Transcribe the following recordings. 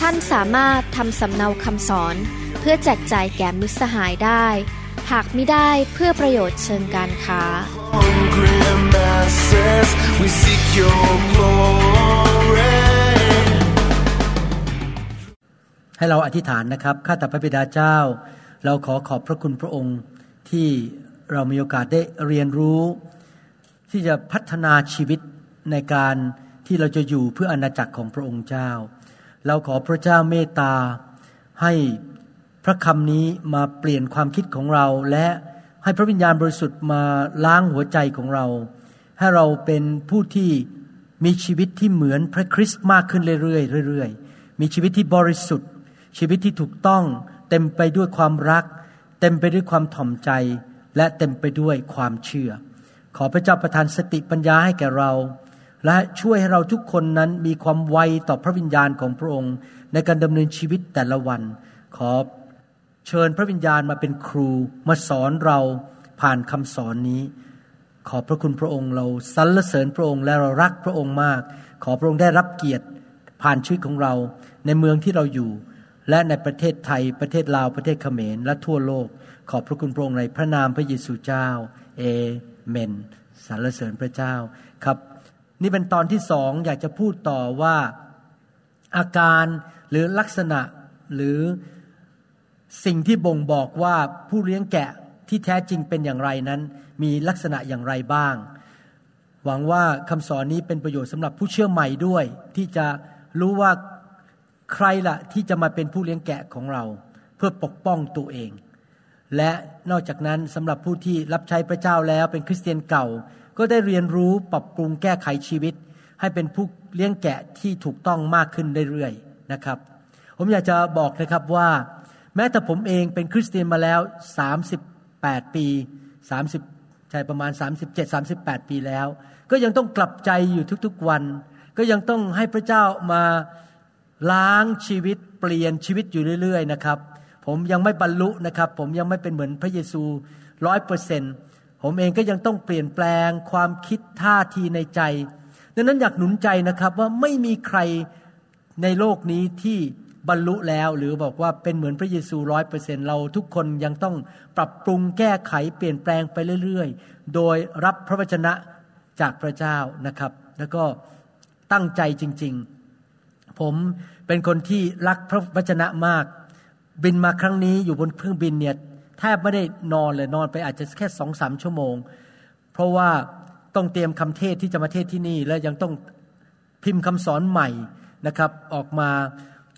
ท่านสามารถทำสำเนาคำสอน เพื่อแจกจ่ายแก่มิตรสหายได้ หากไม่ได้เพื่อประโยชน์เชิงการค้า hungry masses, we seek your glory. ให้เราอธิษฐานนะครับ ข้าแต่พระบิดาเจ้า เราขอขอบพระคุณพระองค์ที่เรามีโอกาสได้เรียนรู้ ที่จะพัฒนาชีวิตในการที่เราจะอยู่เพื่ออาณาจักรของพระองค์เจ้า เราขอพระเจ้าเมตตา ให้พระคำนี้มาเปลี่ยนความคิดของเรา และให้พระวิญญาณบริสุทธิ์มาล้างหัวใจของเรา ให้เราเป็นผู้ที่มีชีวิตที่เหมือนพระคริสต์มากขึ้นเรื่อยๆเรื่อยๆ มีชีวิตที่บริสุทธิ์ ชีวิตที่ถูกต้อง เต็มไปด้วยความรัก เต็มไปด้วยความถ่อมใจ และเต็มไปด้วยความเชื่อ ขอพระเจ้าประทานสติปัญญาให้แก่เรา และช่วยให้เราทุกคนนั้นมีความไวต่อพระวิญญาณของพระองค์ ในการดำเนินชีวิตแต่ละวัน ขอเชิญพระวิญญาณมาเป็นครูมาสอนเราผ่านคำสอนนี้ ขอพระคุณพระองค์เราสรรเสริญพระองค์และเรารักพระองค์มาก ขอพระองค์ได้รับเกียรติผ่านชีวิตของเราในเมืองที่เราอยู่ และในประเทศไทย ประเทศลาวประเทศเขมรและทั่วโลก ขอบพระคุณพระองค์ในพระนามพระเยซูเจ้า เอเมนสรรเสริญพระเจ้าครับ นี่เป็นตอนที่สองอยากจะพูดต่อว่าอาการหรือลักษณะหรือสิ่งที่บ่งบอกว่าผู้เลี้ยงแกะที่แท้จริงเป็นอย่างไรนั้น มีลักษณะอย่างไรบ้าง หวังว่าคำสอนนี้เป็นประโยชน์สำหรับผู้เชื่อใหม่ด้วย ที่จะรู้ว่าใครละที่จะมาเป็นผู้เลี้ยงแกะของเรา เพื่อปกป้องตัวเอง และนอกจากนั้นสำหรับผู้ที่รับใช้พระเจ้าแล้วเป็นคริสเตียนเก่า ก็ได้เรียนรู้ปรับปรุงแก้ไขชีวิต ให้เป็นผู้เลี้ยงแกะที่ถูกต้องมากขึ้นเรื่อยๆนะครับ ผมอยากจะบอกนะครับว่า แม้แต่ผมเองเป็นคริสเตียนมาแล้ว 38 ปี 30 ใช่ประมาณ 37 38 ปีแล้ว ก็ยังต้องกลับใจอยู่ทุกๆวัน ก็ยังต้องให้พระเจ้ามาล้างชีวิตเปลี่ยนชีวิตอยู่เรื่อย ๆ นะครับ ผมยังไม่บรรลุนะครับ ผมยังไม่เป็นเหมือนพระเยซูร้อยเปอร์เซนต์ ผมเองก็ยังต้องเปลี่ยนแปลงความคิดท่าทีในใจ ดังนั้นอยากหนุนใจนะครับว่าไม่มีใครในโลกนี้ที่บรรลุแล้วหรือบอกว่าเป็นเหมือนพระเยซูร้อยเปอร์เซ็นเราทุกคนยังต้องปรับปรุงแก้ไขเปลี่ยนแปลงไปเรื่อยๆ โดยรับพระวจนะจากพระเจ้านะครับ แล้วก็ตั้งใจจริงๆ ผมเป็นคนที่รักพระวจนะมาก บินมาครั้งนี้อยู่บนเครื่องบินเนี่ย แทบไม่ได้นอนเลยนอนไปอาจจะแค่สองสามชั่วโมง เพราะว่าต้องเตรียมคำเทศที่จะมาเทศที่นี่ และยังต้องพิมพ์คำสอนใหม่นะครับ ออกมา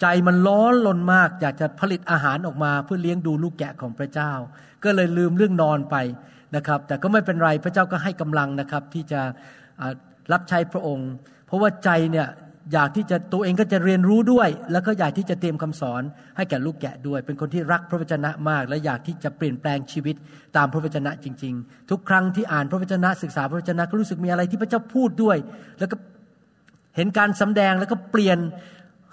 ใจมันร้อนลนมาก อยากจะผลิตอาหารออกมาเพื่อเลี้ยงดูลูกแกะของพระเจ้า ก็เลยลืมเรื่องนอนไปนะครับ แต่ก็ไม่เป็นไรพระเจ้าก็ให้กำลังนะครับที่จะรับใช้พระองค์ เพราะว่าใจเนี่ย อยากที่จะตัวเองก็จะเรียนรู้ด้วย แล้วก็อยากที่จะเตรียมคำสอน ให้แก่ลูกแกะด้วย เป็นคนที่รักพระวจนะมาก และอยากที่จะเปลี่ยนแปลงชีวิตตามพระวจนะจริง ๆ ทุกครั้งที่อ่านพระวจนะศึกษาพระวจนะก็รู้สึกมีอะไรที่พระเจ้าพูดด้วย แล้วก็เห็นการสำแดงแล้วก็เปลี่ยน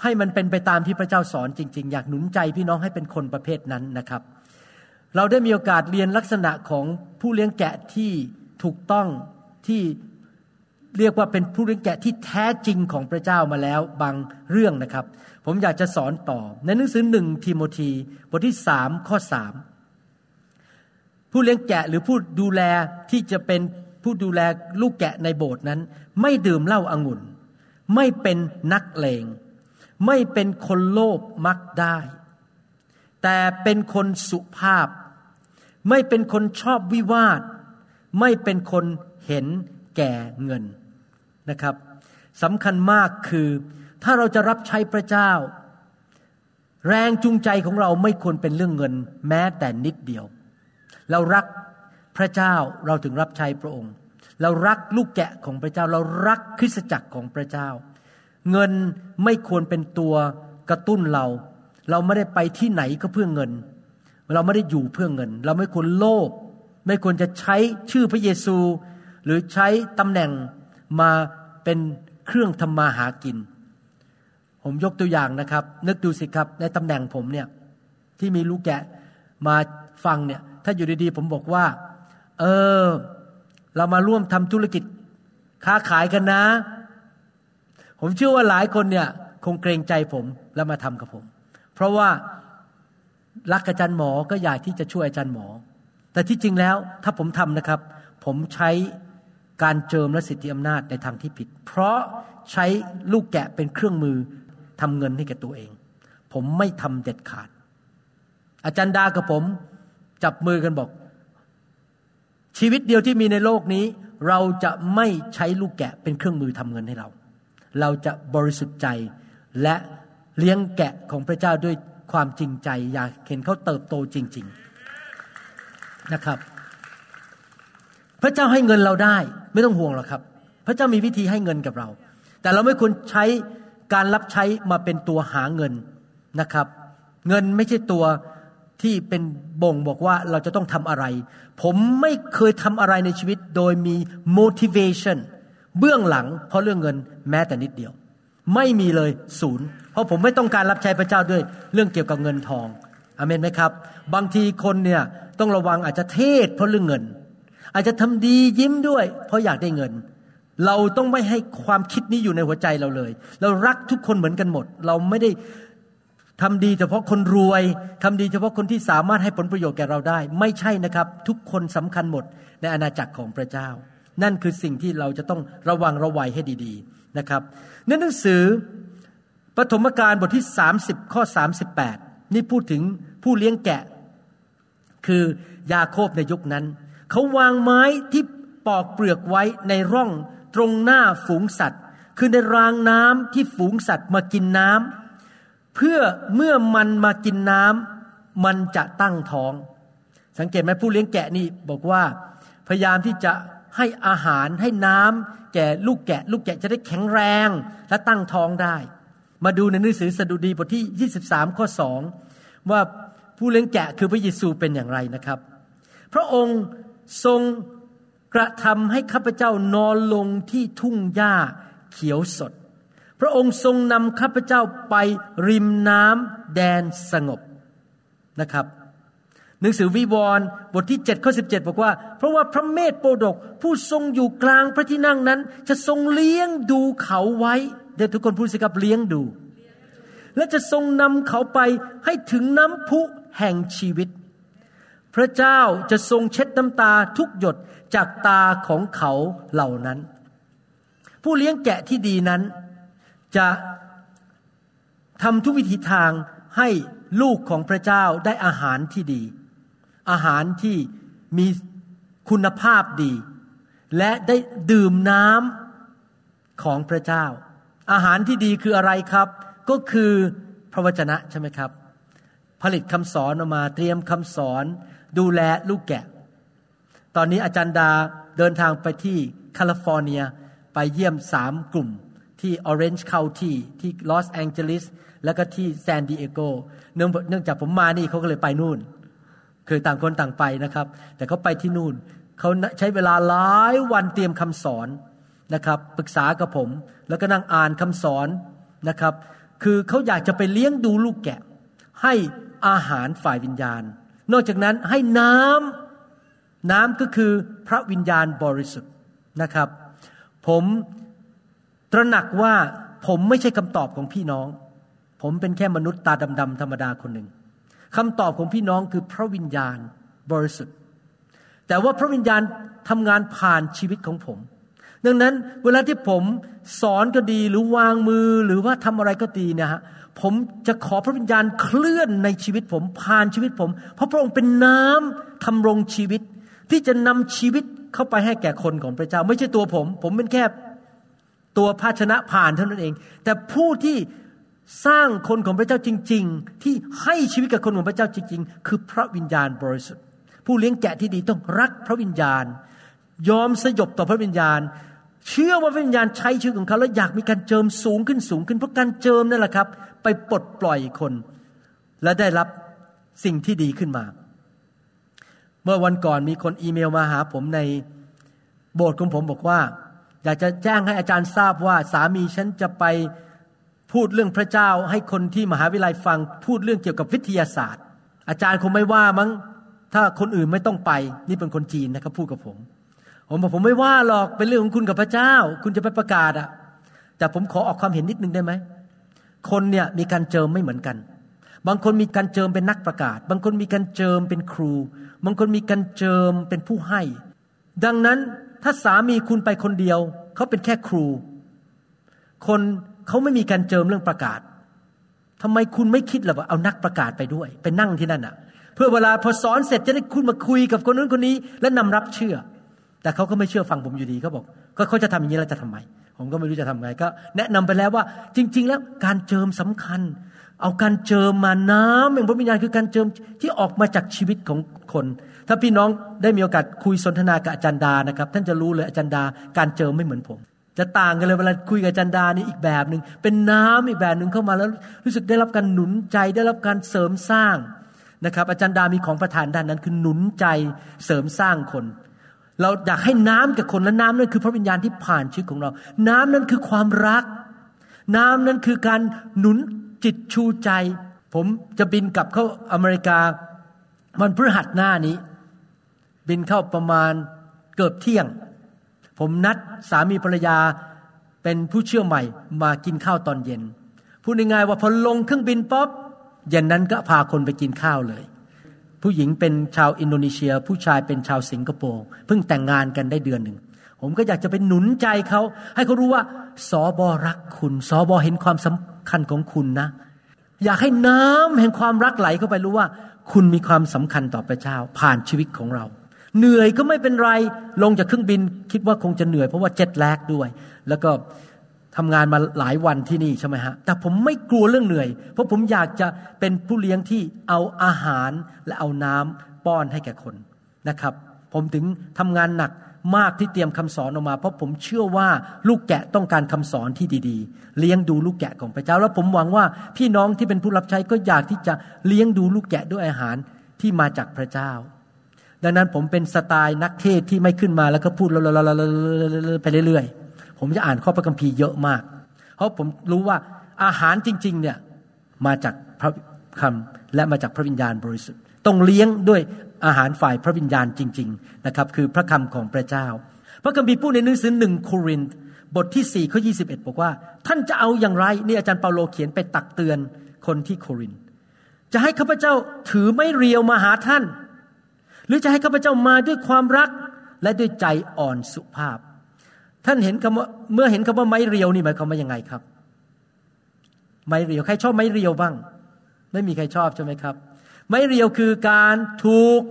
ให้มันเป็นไปตามที่พระเจ้าสอนจริง ๆ อยากหนุนใจพี่น้องให้เป็นคนประเภทนั้นนะครับ เราได้มีโอกาสเรียนลักษณะของผู้เลี้ยงแกะที่ถูกต้องที่ เรียกว่าเป็นผู้เลี้ยงแกะที่แท้จริงของพระเจ้ามาแล้วบางเรื่องนะครับ ผมอยากจะสอนต่อ ในหนังสือหนึ่งทิโมธีบทที่สามข้อสามผู้เลี้ยงแกะหรือผู้ดูแลที่จะเป็นผู้ดูแลลูกแกะในโบสถ์นั้น ไม่ดื่มเหล้าอางุ่น ไม่เป็นนักเลง ไม่เป็นคนโลภมักได้ แต่เป็นคนสุภาพ ไม่เป็นคนชอบวิวาท ไม่เป็นคนเห็นแก่เงิน นะครับสำคัญมากคือถ้าเราจะรับใช้พระเจ้า แรงจูงใจของเราไม่ควรเป็นเรื่องเงิน แม้แต่นิดเดียว เรารักพระเจ้าเราถึงรับใช้พระองค์ เรารักลูกแกะของพระเจ้า เรารักคริสตจักรของพระเจ้า เงินไม่ควรเป็นตัวกระตุ้นเรา เราไม่ได้ไปที่ไหนก็เพื่อเงิน เราไม่ได้อยู่เพื่อเงิน เราไม่ควรโลภไม่ควรจะใช้ชื่อพระเยซู หรือใช้ตำแหน่ง มาเป็นเครื่องทำมาหากิน ผมยกตัวอย่างนะครับ นึกดูสิครับ ในตำแหน่งผมเนี่ยที่มีลูกแกะมาฟังเนี่ย ถ้าอยู่ดีๆ ผมบอกว่า เออ เรามาร่วมทำธุรกิจค้าขายกันนะ ผมเชื่อว่าหลายคนเนี่ย คงเกรงใจผมแล้วมาทำกับผม เพราะว่ารักอาจารย์หมอก็อยากที่จะช่วยอาจารย์หมอ แต่ที่จริงแล้วถ้าผมทำนะครับ ผมใช้ การเจิมและสิทธิอำนาจในทางที่ผิด เพราะใช้ลูกแกะเป็นเครื่องมือทำเงินให้แก่ตัวเอง ผมไม่ทำเด็ดขาด อาจารย์ดากับผมจับมือกันบอก ชีวิตเดียวที่มีในโลกนี้ เราจะไม่ใช้ลูกแกะเป็นเครื่องมือทำเงินให้เรา เราจะบริสุทธิ์ใจและเลี้ยงแกะของพระเจ้าด้วยความจริงใจ อยากเห็นเขาเติบโตจริง ๆนะครับ พระเจ้าให้เงินเราได้ ไม่ต้องห่วงหรอกครับ พระเจ้ามีวิธีให้เงินกับเรา แต่เราไม่ควรใช้การรับใช้มาเป็นตัวหาเงินนะครับ เงินไม่ใช่ตัวที่เป็นบ่งบอกว่าเราจะต้องทำอะไร ผมไม่เคยทำอะไรในชีวิตโดยมี motivation เบื้องหลัง เพราะเรื่องเงินแม้แต่นิดเดียว ไม่มีเลยศูนย์ เพราะผมไม่ต้องการรับใช้พระเจ้าด้วย เรื่องเกี่ยวกับเงินทองอเมนไหมครับ บางทีคนเนี่ยต้องระวังอาจจะเทศเพราะเรื่องเงิน อาจจะทำดียิ้มด้วย เพราะอยากได้เงิน เราต้องไม่ให้ความคิดนี้อยู่ในหัวใจเราเลย เรารักทุกคนเหมือนกันหมด เราไม่ได้ทำดีเฉพาะคนรวยทำดีเฉพาะคนที่สามารถให้ผลประโยชน์แก่เราได้ ไม่ใช่นะครับ ทุกคนสำคัญหมดในอาณาจักรของพระเจ้า นั่นคือสิ่งที่เราจะต้องระวังระวัยให้ดี ๆนะครับในหนังสือปฐมกาลบทที่ 30 ข้อ 38 นี่พูดถึงผู้เลี้ยงแกะ คือยาโคบในยุคนั้น เขาวางไม้ที่ปอกเปลือกไว้ในร่องตรงหน้าฝูงสัตว์ คือในรางน้ำที่ฝูงสัตว์มากินน้ำเพื่อเมื่อมันมากินน้ำมันจะตั้งท้อง สังเกตไหมผู้เลี้ยงแกะนี่บอกว่าพยายามที่จะให้อาหารให้น้ำแก่ลูกแกะ ลูกแกะจะได้แข็งแรงและตั้งท้องได้ มาดูในหนังสือสดุดีบทที่ 23 ข้อ 2 ว่าผู้เลี้ยงแกะคือพระเยซูเป็นอย่างไรนะครับ พระองค์ ทรงกระทำให้ข้าพเจ้านอนลงที่ทุ่งหญ้าเขียวสด พระองค์ทรงนำข้าพเจ้าไปริมน้ำแดนสงบนะครับ หนังสือวิวรณ์บทที่7ข้อ17 บอกว่า เพราะว่าพระเมธโปดก ผู้ทรงอยู่กลางพระที่นั่งนั้น จะทรงเลี้ยงดูเขาไว้ เดี๋ยวทุกคนพูดสิครับเลี้ยงดู และจะทรงนำเขาไปให้ถึงน้ำพุแห่งชีวิต พระเจ้าจะทรงเช็ดน้ำตาทุกหยดจากตาของเขาเหล่านั้น ผู้เลี้ยงแกะที่ดีนั้น จะทำทุกวิธีทางให้ลูกของพระเจ้าได้อาหารที่ดี อาหารที่มีคุณภาพดี และได้ดื่มน้ำของพระเจ้า อาหารที่ดีคืออะไรครับ ก็คือพระวจนะใช่ไหมครับ ผลิตคำสอนออกมาเตรียมคำสอน ดูแลลูกแกะ ตอนนี้อาจารย์ดาเดินทางไปที่แคลิฟอร์เนีย ไปเยี่ยมสามกลุ่มที่ Orange County ที่ลอสแองเจลิสแล้วก็ที่แซนดิเอโกเนื่องจากผมมานี่เขาก็เลยไปนู่น คือต่างคนต่างไปนะครับ แต่เขาไปที่นู่นเขาใช้เวลาหลายวันเตรียมคำสอนนะครับปรึกษากับผมแล้วก็นั่งอ่านคำสอนนะครับ คือเขาอยากจะไปเลี้ยงดูลูกแกะ ให้อาหารฝ่ายวิญญาณ นอกจากนั้นให้น้ำน้ำก็คือพระวิญญาณบริสุทธิ์นะครับ ผมตระหนักว่าผมไม่ใช่คำตอบของพี่น้อง ผมเป็นแค่มนุษย์ตาดำๆธรรมดาคนหนึ่งคำตอบของพี่น้องคือพระวิญญาณบริสุทธิ์ แต่ว่าพระวิญญาณทำงานผ่านชีวิตของผม ดังนั้นเวลาที่ผมสอนก็ดีหรือวางมือหรือว่าทำอะไรก็ดีนะฮะ ผมจะขอพระวิญญาณเคลื่อนในชีวิตผมผ่านชีวิตผม เพราะพระองค์เป็นน้ำทำรงชีวิต ที่จะนำชีวิตเข้าไปให้แก่คนของพระเจ้า ไม่ใช่ตัวผม ผมเป็นแค่ตัวภาชนะผ่านเท่านั้นเอง แต่ผู้ที่สร้างคนของพระเจ้าจริง ๆ ที่ให้ชีวิตกับคนของพระเจ้าจริง ๆ คือพระวิญญาณบริสุทธิ์ ผู้เลี้ยงแกะที่ดีต้องรักพระวิญญาณ ยอมสยบต่อพระวิญญาณ เชื่อว่าวิญญาณใช้ชีวิตของเขาแล้วอยากมีการเจิมสูงขึ้นสูงขึ้นเพราะการเจิมนั่นแหละครับ ไปปลดปล่อยคน และได้รับสิ่งที่ดีขึ้นมา เมื่อวันก่อนมีคนอีเมลมาหาผมในโบสถ์ของผมบอกว่า อยากจะแจ้งให้อาจารย์ทราบว่าสามีฉันจะไปพูดเรื่องพระเจ้าให้คนที่มหาวิทยาลัยฟังพูดเรื่องเกี่ยวกับวิทยาศาสตร์ อาจารย์คงไม่ว่ามั้งถ้าคนอื่นไม่ต้องไป นี่เป็นคนจีนนะครับพูดกับผม ผมบอกผมไม่ว่าหรอกเป็นเรื่องของคุณกับพระเจ้า คุณจะไปประกาศอะแต่ผมขอออกความเห็นนิดนึงได้ไหมคนเนี่ยมีการเจิมไม่เหมือนกัน บางคนมีการเจิมเป็นนักประกาศ บางคนมีการเจิมเป็นครู บางคนมีการเจิมเป็นผู้ให้ ดังนั้นถ้าสามีคุณไปคนเดียว เขาเป็นแค่ครู คนเขาไม่มีการเจิมเรื่องประกาศทำไมคุณไม่คิดหรอว่าเอานักประกาศไปด้วยไปนั่งที่นั่นอะ เพื่อเวลาพอสอนเสร็จจะได้คุณมาคุยกับคนนู้นคนนี้ และนำรับเชื่อ แต่เขาก็ไม่เชื่อฟังผมอยู่ดีเขาบอกก็เขาจะทำอย่างนี้แล้วจะทำไม ผมก็ไม่รู้จะทำไงก็ แนะนำไปแล้วว่า จริง ๆ แล้วการเจิมสำคัญ เอาการเจิมมาน้ำแห่งพระวิญญาณคือการเจิมที่ออกมาจากชีวิตของคน ถ้าพี่น้องได้มีโอกาสคุยสนทนากับอาจารย์ดานะครับ ท่านจะรู้เลยอาจารย์ดา การเจิมไม่เหมือนผม จะต่างกันเลยเวลาคุยกับอาจารย์ดานี่อีกแบบหนึ่งเป็นน้ำอีกแบบหนึ่งเข้ามาแล้วรู้สึกได้รับการหนุนใจได้รับการเสริมสร้างนะครับอาจารย์ดามีของประทานด้านนั้นคือหนุนใจเสริมสร้างคน เราอยากให้น้ำกับคนและน้ำนั่นคือพระวิญญาณที่ผ่านชีวิตของเรา น้ำนั้นคือความรัก น้ำนั้นคือการหนุนจิตชูใจ ผมจะบินกลับเข้าอเมริกาวันพฤหัสหน้านี้ บินเข้าประมาณเกือบเที่ยง ผมนัดสามีภรรยาเป็นผู้เชื่อใหม่มากินข้าวตอนเย็นพูดง่ายๆว่าพอลงเครื่องบินปุ๊บเย็นนั้นก็พาคนไปกินข้าวเลย ผู้หญิงเป็นชาวอินโดนีเซีย ผู้ชายเป็นชาวสิงคโปร์เพิ่งแต่งงานกันได้เดือนหนึ่ง ผมก็อยากจะไปหนุนใจเขา ให้เขารู้ว่าสอบอรักคุณสอบอเห็นความสำคัญของคุณนะ อยากให้น้ำแห่งความรักไหลเข้าไปรู้ว่า คุณมีความสำคัญต่อพระเจ้า ผ่านชีวิตของเรา เหนื่อยก็ไม่เป็นไรลงจากเครื่องบิน คิดว่าคงจะเหนื่อยเพราะว่า jet lag ด้วย แล้วก็ ทำงานมาหลายวันที่นี่ใช่ไหมฮะ แต่ผมไม่กลัวเรื่องเหนื่อย เพราะผมอยากจะเป็นผู้เลี้ยงที่เอาอาหารและเอาน้ำป้อนให้แก่คนนะครับ ผมถึงทำงานหนักมากที่เตรียมคำสอนออกมา เพราะผมเชื่อว่าลูกแกะต้องการคำสอนที่ดีๆ เลี้ยงดูลูกแกะของพระเจ้า แล้วผมหวังว่าพี่น้องที่เป็นผู้รับใช้ก็อยากที่จะเลี้ยงดูลูกแกะด้วยอาหารที่มาจากพระเจ้า ดังนั้นผมเป็นสไตล์นักเทศที่ไม่ขึ้นมาแล้วก็พูดไปเรื่อยๆ ผมจะอ่านข้อพระคัมภีร์เยอะมาก เพราะผมรู้ว่าอาหารจริง ๆ เนี่ยมาจากพระคำและมาจากพระวิญญาณบริสุทธิ์ ต้องเลี้ยงด้วยอาหารฝ่ายพระวิญญาณจริง ๆ นะครับ คือพระคำของพระเจ้า พระคัมภีร์พูดในหนังสือหนึ่งโครินธ์บทที่4ข้อ21 บอกว่า ท่านจะเอาอย่างไรนี่อาจารย์เปาโลเขียนไปตักเตือนคนที่โครินธ์จะให้ข้าพเจ้าถือไม่เรียวมาหาท่าน หรือจะให้ข้าพเจ้ามาด้วยความรักและด้วยใจอ่อนสุภาพ ท่านเห็นคำว่าเมื่อเห็นคำว่าไม้เรียวนี่หมายความว่ายังไงครับ ไม้เรียวใครชอบไม้เรียวบ้าง ไม่มีใครชอบใช่ไหมครับ ไม้เรียวคือการถูก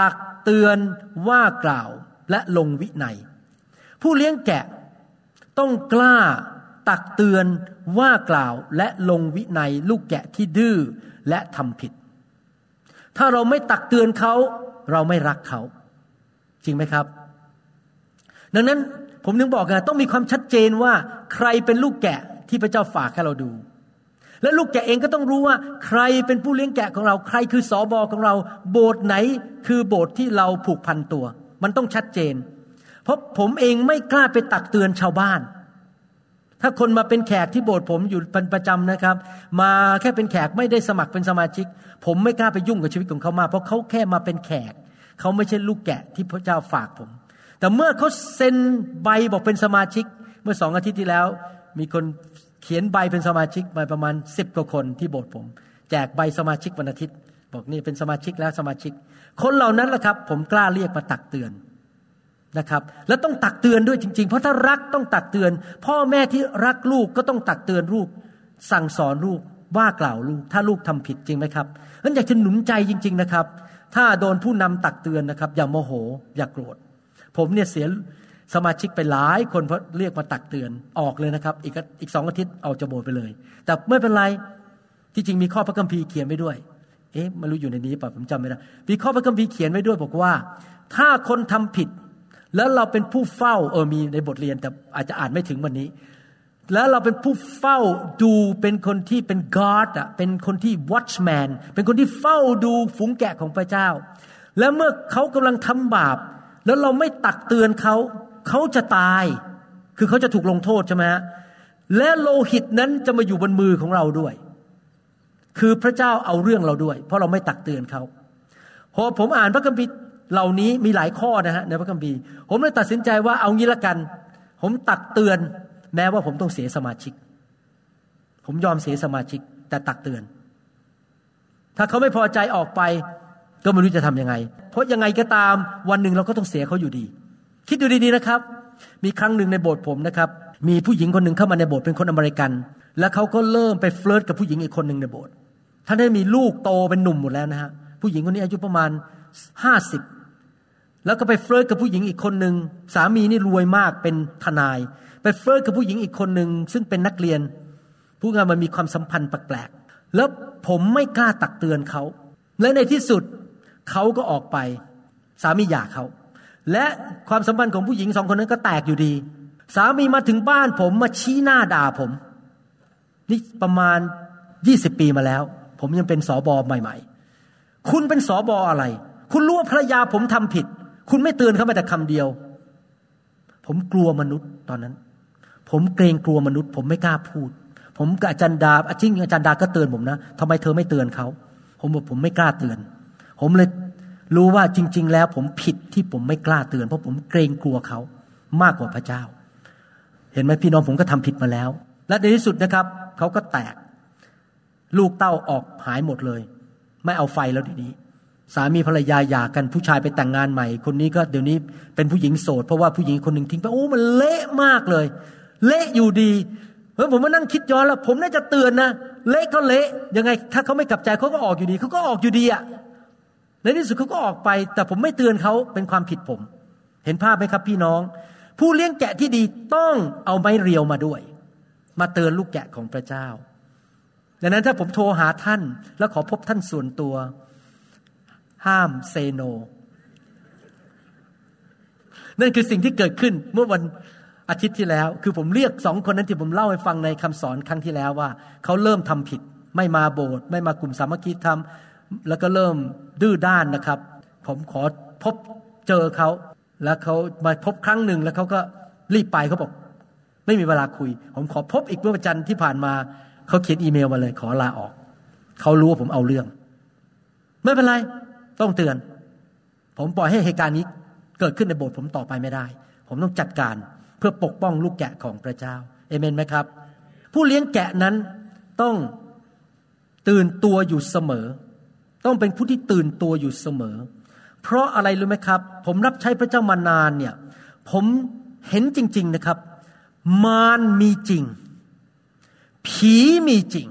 ตักเตือนว่ากล่าวและลงวินัย ผู้เลี้ยงแกะต้องกล้าตักเตือนว่ากล่าวและลงวินัยลูกแกะที่ดื้อและทำผิด ถ้าเราไม่ตักเตือนเขา เราไม่รักเขา จริงไหมครับ ดังนั้น ผมนึงบอกไงต้องมีความชัดเจนว่าใครเป็นลูกแกะที่พระเจ้าฝากให้เราดู และลูกแกะเองก็ต้องรู้ว่า ใครเป็นผู้เลี้ยงแกะของเรา ใครคือสอบอของเรา โบสถ์ไหนคือโบสถ์ที่เราผูกพันตัว มันต้องชัดเจน เพราะผมเองไม่กล้าไปตักเตือนชาวบ้าน ถ้าคนมาเป็นแขกที่โบสถ์ผมอยู่เป็นประจำนะครับ มาแค่เป็นแขกไม่ได้สมัครเป็นสมาชิก ผมไม่กล้าไปยุ่งกับชีวิตของเขามาเพราะเขาแค่มาเป็นแขก เขาไม่ใช่ลูกแกะที่พระเจ้าฝากผม แต่เมื่อเขาเซ็นใบบอกเป็นสมาชิก เมื่อสองอาทิตย์ที่แล้ว มีคนเขียนใบเป็นสมาชิกมาประมาณสิบกว่าคนที่โบสถ์ผม แจกใบสมาชิกวันอาทิตย์ บอกนี่เป็นสมาชิกแล้วสมาชิก คนเหล่านั้นแหละครับ ผมกล้าเรียกมาตักเตือนนะครับแล้วต้องตักเตือนด้วยจริง ๆ เพราะถ้ารักต้องตักเตือน พ่อแม่ที่รักลูกก็ต้องตักเตือนลูก สั่งสอนลูกว่ากล่าวลูก ถ้าลูกทำผิดจริงไหมครับนั้นอยากจะหนุนใจจริง ๆนะครับ ถ้าโดนผู้นำตักเตือนนะครับ อย่าโมโห อย่ากโกรธ ผมเนี่ยเสียสมาชิกไปหลายคนเพราะเรียกมาตักเตือนออกเลยนะครับ อีกอีกสองอาทิตย์ออกจากโบสไปเลย แต่ไม่เป็นไรที่จริงมีข้อพระคัมภีร์เขียนไว้ด้วย เอ๊ะไม่รู้อยู่ในนี้ป่ะผมจำไม่ได้มีข้อพระคัมภีร์เขียนไว้ด้วยบอกว่า ถ้าคนทำผิด แล้วเราเป็นผู้เฝ้าเออมีในบทเรียนแต่อาจจะอ่านไม่ถึงวันนี้ แล้วเราเป็นผู้เฝ้าดูเป็นคนที่เป็น guard อะเป็นคนที่ watchman เป็นคนที่เฝ้าดูฝูงแกะของพระเจ้า แล้วเมื่อเขากำลังทำบาป แล้วเราไม่ตักเตือนเขาเขาจะตาย คือเขาจะถูกลงโทษใช่ไหมฮะและโลหิตนั้นจะมาอยู่บนมือของเราด้วย คือพระเจ้าเอาเรื่องเราด้วย เพราะเราไม่ตักเตือนเขาพอผมอ่านพระคัมภีร์เหล่านี้มีหลายข้อนะฮะในพระคัมภีร์ผมเลยตัดสินใจว่าเอางี้ละกัน ผมตักเตือนแม้ว่าผมต้องเสียสมาชิก ผมยอมเสียสมาชิกแต่ตักเตือน ถ้าเขาไม่พอใจออกไป ก็ไม่รู้จะทํำยังไง เพราะยังไงก็ตามวันหนึ่งเราก็ต้องเสียเขาอยู่ดี คิดดูดีๆนะครับ มีครั้งหนึ่งในโบสถ์ผมนะครับ มีผู้หญิงคนหนึ่งเข้ามาในโบสถ์เป็นคนอเมริกัน แล้วเขาก็เริ่มไป flirt กับผู้หญิงอีกคนหนึ่งในโบสถ์ท่านได้มีลูกโตเป็นหนุ่มหมดแล้วนะฮะผู้หญิงคนนี้อายุประมาณห้าสิบแล้วก็ไป flirt กับผู้หญิงอีกคนหนึ่งสามีนี่รวยมากเป็นทนาย ไป flirt กับผู้หญิงอีกคนหนึ่งซึ่งเป็นนักเรียน ผู้งานมันมีความสัมพันธ์แปลกๆแล้วผมไม่กล้าตักเตือนเขาและในที่สุด เขาก็ออกไปสามีหย่าเขา และความสัมพันธ์ของผู้หญิงสองคนนั้นก็แตกอยู่ดี สามีมาถึงบ้านผมมาชี้หน้าด่าผม นี่ประมาณยี่สิบปีมาแล้ว ผมยังเป็นสอบอใหม่ ๆ คุณเป็นสอบออะไร คุณรู้ว่าภรรยาผมทำผิด คุณไม่เตือนเขาแม้แต่คำเดียว ผมกลัวมนุษย์ตอนนั้น ผมเกรงกลัวมนุษย์ ผมไม่กล้าพูด ผมกับอาจารย์ดาจริงอาจารย์ดาก็เตือนผมนะทำไมเธอไม่เตือนเขา ผมบอกผมไม่กล้าเตือน ผมเลยรู้ว่าจริง ๆ แล้วผมผิดที่ผมไม่กล้าเตือน เพราะผมเกรงกลัวเขามากกว่าพระเจ้า เห็นไหมพี่น้องผมก็ทำผิดมาแล้ว และในที่สุดนะครับเขาก็แตก ลูกเต้าออกหายหมดเลย ไม่เอาไฟแล้วทีนี้ สามีภรรยาหย่ากันผู้ชายไปแต่งงานใหม่ คนนี้ก็เดี๋ยวนี้เป็นผู้หญิงโสด เพราะว่าผู้หญิงคนหนึ่งทิ้งไปโอ้มันเละมากเลย เละอยู่ดีเฮ้ยผมมานั่งคิดย้อนแล้ว ผมน่าจะเตือนนะเละก็เละยังไง ถ้าเขาไม่กลับใจเขาก็ออกอยู่ดีเขาก็ออกอยู่ดีอะ ในที่สุดเขาก็ออกไป แต่ผมไม่เตือนเขาเป็นความผิดผม เห็นภาพไหมครับพี่น้อง ผู้เลี้ยงแกะที่ดีต้องเอาไม้เรียวมาด้วย มาเตือนลูกแกะของพระเจ้า ดังนั้นถ้าผมโทรหาท่านแล้วขอพบท่านส่วนตัว ห้ามเซโน นั่นคือสิ่งที่เกิดขึ้นเมื่อวันอาทิตย์ที่แล้ว คือผมเรียกสองคนนั้นที่ผมเล่าให้ฟังในคำสอนครั้งที่แล้วว่า เขาเริ่มทำผิด ไม่มาโบสถ์ไม่มากลุ่มสามัคคีธรรม แล้วก็เริ่มดื้อด้านนะครับ ผมขอพบเจอเขา แล้วเขามาพบครั้งหนึ่งแล้วเขาก็รีบไปเขาบอก ไม่มีเวลาคุย ผมขอพบอีกเมื่อวันจันทร์ที่ผ่านมาเขาเขียนอีเมลมาเลย ขอลาออกเขารู้ว่าผมเอาเรื่อง ไม่เป็นไร ต้องเตือน ผมปล่อยให้เหตุการณ์นี้เกิดขึ้นในโบสถ์ผมต่อไปไม่ได้ ผมต้องจัดการเพื่อปกป้องลูกแกะของพระเจ้าเอเมนไหมครับ ผู้เลี้ยงแกะนั้นต้องตื่นตัวอยู่เสมอ ต้องเป็นผู้ที่ตื่นตัวอยู่เสมอ เพราะอะไรรู้ไหมครับ ผมรับใช้พระเจ้ามานานเนี่ยผมเห็นจริง ๆนะครับ มารมีจริง ผีมีจริง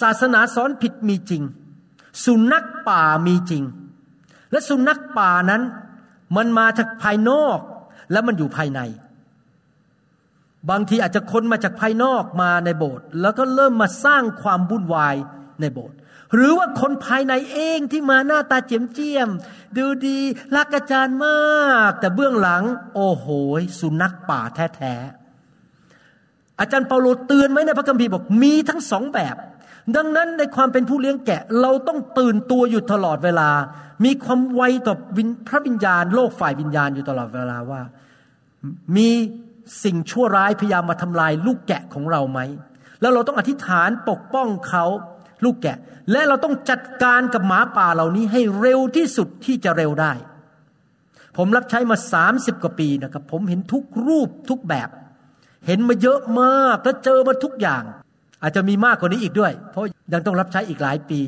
ศาสนาสอนผิดมีจริง สุนัขป่ามีจริง และสุนัขป่านั้น มันมาจากภายนอกแล้วมันอยู่ภายใน บางทีอาจจะคนมาจากภายนอกมาในโบสถ์แล้วก็เริ่มมาสร้างความวุ่นวายในโบสถ์ หรือว่าคนภายในเองที่มาหน้าตาเจียมเจียม ดูดีรักอาจารย์มาก แต่เบื้องหลัง โอ้โหสุนัขป่าแท้ๆอาจารย์เปาโลเตือนไหมในพระคัมภีร์บอกมีทั้งสองแบบ ดังนั้นในความเป็นผู้เลี้ยงแกะ เราต้องตื่นตัวอยู่ตลอดเวลา มีความไวต่อพระวิญญาณ โลกฝ่ายวิญญาณอยู่ตลอดเวลาว่า มีสิ่งชั่วร้ายพยายามมาทำลายลูกแกะของเราไหมแล้วเราต้องอธิษฐานปกป้องเขา ลูกแกะ และเราต้องจัดการกับหมาป่าเหล่านี้ให้เร็วที่สุดที่จะเร็วได้ ผมรับใช้มาสามสิบกว่าปีนะครับ ผมเห็นทุกรูปทุกแบบ เห็นมาเยอะมากและเจอมาทุกอย่าง อาจจะมีมากกว่านี้อีกด้วย เพราะยังต้องรับใช้อีกหลายปี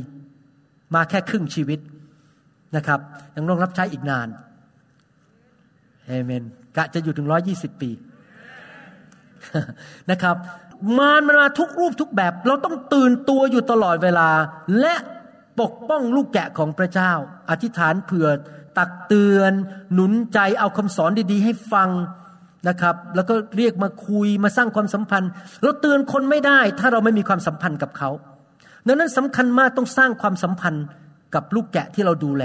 มาแค่ครึ่งชีวิตนะครับ ยังต้องรับใช้อีกนานเอเมนกะจะอยู่ถึงร้อยี่สิบปีนะครับ มารมันมาทุกรูปทุกแบบ เราต้องตื่นตัวอยู่ตลอดเวลา และปกป้องลูกแกะของพระเจ้า อธิษฐานเผื่อ ตักเตือน หนุนใจเอาคำสอนดีๆ ให้ฟังนะครับ แล้วก็เรียกมาคุยมาสร้างความสัมพันธ์ เราเตือนคนไม่ได้ ถ้าเราไม่มีความสัมพันธ์กับเขาดังนั้นสำคัญมากต้องสร้างความสัมพันธ์กับลูกแกะที่เราดูแล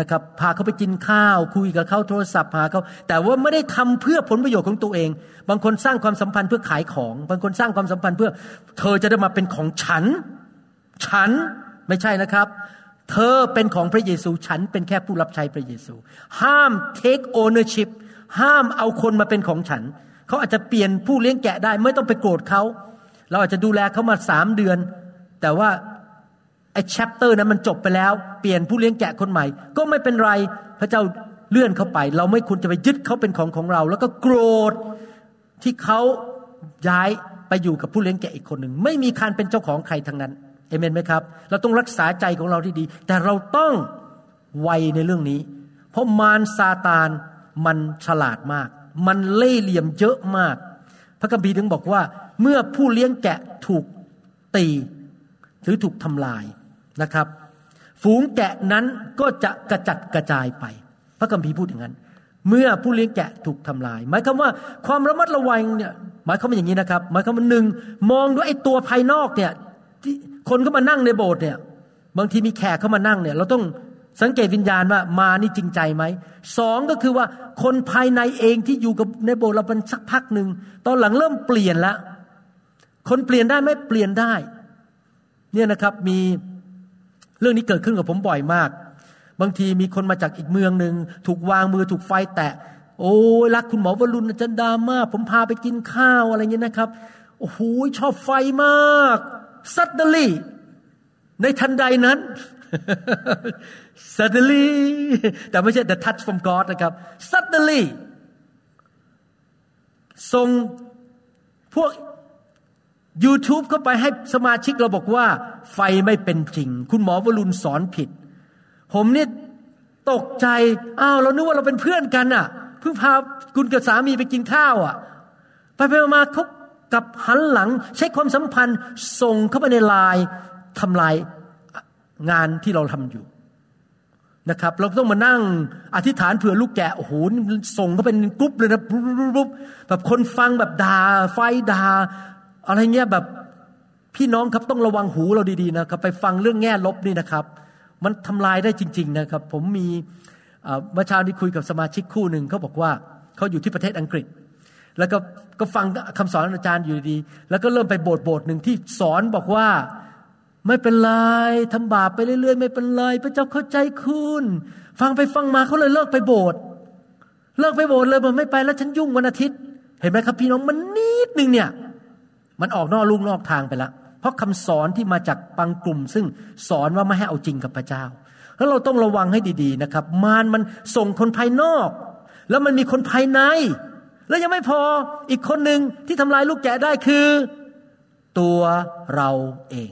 นะครับพาเขาไปกินข้าวคุยกับเขาโทรศัพท์หาเขาแต่ว่าไม่ได้ทำเพื่อผลประโยชน์ของตัวเอง บางคนสร้างความสัมพันธ์เพื่อขายของ บางคนสร้างความสัมพันธ์เพื่อ เธอจะได้มาเป็นของฉัน ฉันไม่ใช่นะครับ เธอเป็นของพระเยซูฉันเป็นแค่ผู้รับใช้พระเยซู ห้าม take ownership ห้ามเอาคนมาเป็นของฉัน เขาอาจจะเปลี่ยนผู้เลี้ยงแกะได้ ไม่ต้องไปโกรธเขา เราอาจจะดูแลเขามาสามเดือน แต่ว่า ไอ้แชปเตอร์นั้นมันจบไปแล้ว เปลี่ยนผู้เลี้ยงแกะคนใหม่ ก็ไม่เป็นไรพระเจ้าเลื่อนเขาไป เราไม่ควรจะไปยึดเขาเป็นของของเรา แล้วก็โกรธที่เขาย้ายไปอยู่กับผู้เลี้ยงแกะอีกคนหนึ่งไม่มีการเป็นเจ้าของใครทั้งนั้นเอเมนไหมครับ เราต้องรักษาใจของเราที่ดี แต่เราต้องไวในเรื่องนี้ เพราะมารซาตานมันฉลาดมาก มันเล่เหลี่ยมเยอะมาก พระคัมภีร์ถึงบอกว่า เมื่อผู้เลี้ยงแกะถูกตีหรือถูกทำลาย นะครับ ฝูงแกะนั้นก็จะกระจัดกระจายไป พระคัมภีร์พูดอย่างนั้น เมื่อผู้เลี้ยงแกะถูกทำลาย หมายความว่าความระมัดระวังเนี่ยหมายความว่าอย่างนี้นะครับ หมายความว่าหนึ่งมองด้วยไอ้ตัวภายนอกเนี่ยที่คนเข้ามานั่งในโบสถ์เนี่ย บางทีมีแขกเข้ามานั่งเนี่ย เราต้องสังเกตวิญญาณว่ามานี่จริงใจไหมสองก็คือว่าคนภายในเองที่อยู่กับในโบสถ์เราเป็นสักพักหนึ่งตอนหลังเริ่มเปลี่ยนล้วคนเปลี่ยนได้ไหมเปลี่ยนได้ เนี่ยนะครับมี เรื่องนี้เกิดขึ้นกับผมบ่อยมาก บางทีมีคนมาจากอีกเมืองหนึ่งถูกวางมือถูกไฟแตะ โอ้ยรักคุณหมอวรุณจารย์ดามาก ผมพาไปกินข้าวอะไรเงี้ยนะครับ โอ้โหชอบไฟมากซัดเดลี่ในทันใดนั้น suddenly แต่ไม่ใช่ the touch from God นะครับ suddenly ส่งพวก YouTube เข้าไปให้สมาชิกเราบอกว่า ไฟไม่เป็นจริง คุณหมอวรุณสอนผิด ผมเนี่ยตกใจอ้าวเรานึกว่าเราเป็นเพื่อนกันอะ่ะเพิ่งพาคุณกับสามีไปกินข้าวอะ่ะ ไปไปมาเขากับหันหลังใช้ความสัมพันธ์ส่งเข้าไปในไลน์ทำลายงานที่เราทำอยู่นะครับ เราต้องมานั่งอธิษฐานเผื่อลูกแกะโอ้โหส่งเขาเป็นกรุ๊ปเลยนะปุ๊บแบบคนฟังแบบด่าไฟด่า อะไรเงี้ยแบบพี่น้องครับต้องระวังหูเราดีๆนะครับ ไปฟังเรื่องแง่ลบนี่นะครับ มันทำลายได้จริง ๆนะครับ ผมมีเมื่อเช้านี้คุยกับสมาชิกคู่หนึ่งเขาบอกว่าเขาอยู่ที่ประเทศอังกฤษ แล้วก็ก็ฟังคำสอนอาจารย์อยู่ดี แล้วก็เริ่มไปโบสถ์โบสถ์หนึ่งที่สอนบอกว่าไม่เป็นไรทำบาปไปเรื่อยๆ ไม่เป็นไรพระเจ้าเข้าใจคุณ ฟังไปฟังมาเขาเลยเลิกไปโบสถ์เลิกไปโบสถ์เลยมันไม่ไปแล้วฉันยุ่งวันอาทิตย์ เห็นไหมครับพี่น้องมันนิดนึงเนี่ย มันออกนอกลูกนอกทางไปแล้วเพราะคำสอนที่มาจากบางกลุ่ม ซึ่งสอนว่าไม่ให้เอาจริงกับพระเจ้า แล้วเราต้องระวังให้ดีๆนะครับ มารมันส่งคนภายนอก แล้วมันมีคนภายใน แล้วยังไม่พออีกคนหนึ่งที่ทำลายลูกแกะได้คือ ตัวเราเอง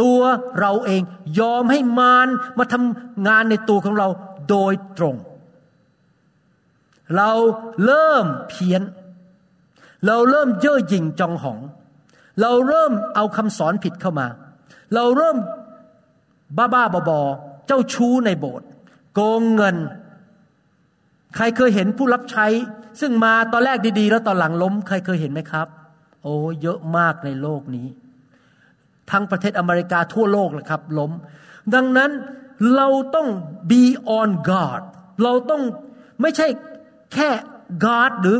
ตัวเราเองยอมให้มารมาทำงานในตัวของเราโดยตรง เราเริ่มเพี้ยนเเราเริ่มเย่อหยิ่งจองหอง เราเริ่มเอาคำสอนผิดเข้ามา เราเริ่มบ้าบ้าบอเจ้าชู้ในโบสถ์โกงเงิน ใครเคยเห็นผู้รับใช้ ซึ่งมาตอนแรกดีๆ แล้วตอนหลังล้ม ใครเคยเห็นไหมครับ โอ้เยอะมากในโลกนี้ ทั้งประเทศอเมริกาทั่วโลกเลยครับ ล้ม ดังนั้นเราต้อง be on guard เราต้องไม่ใช่แค่ guard หรือ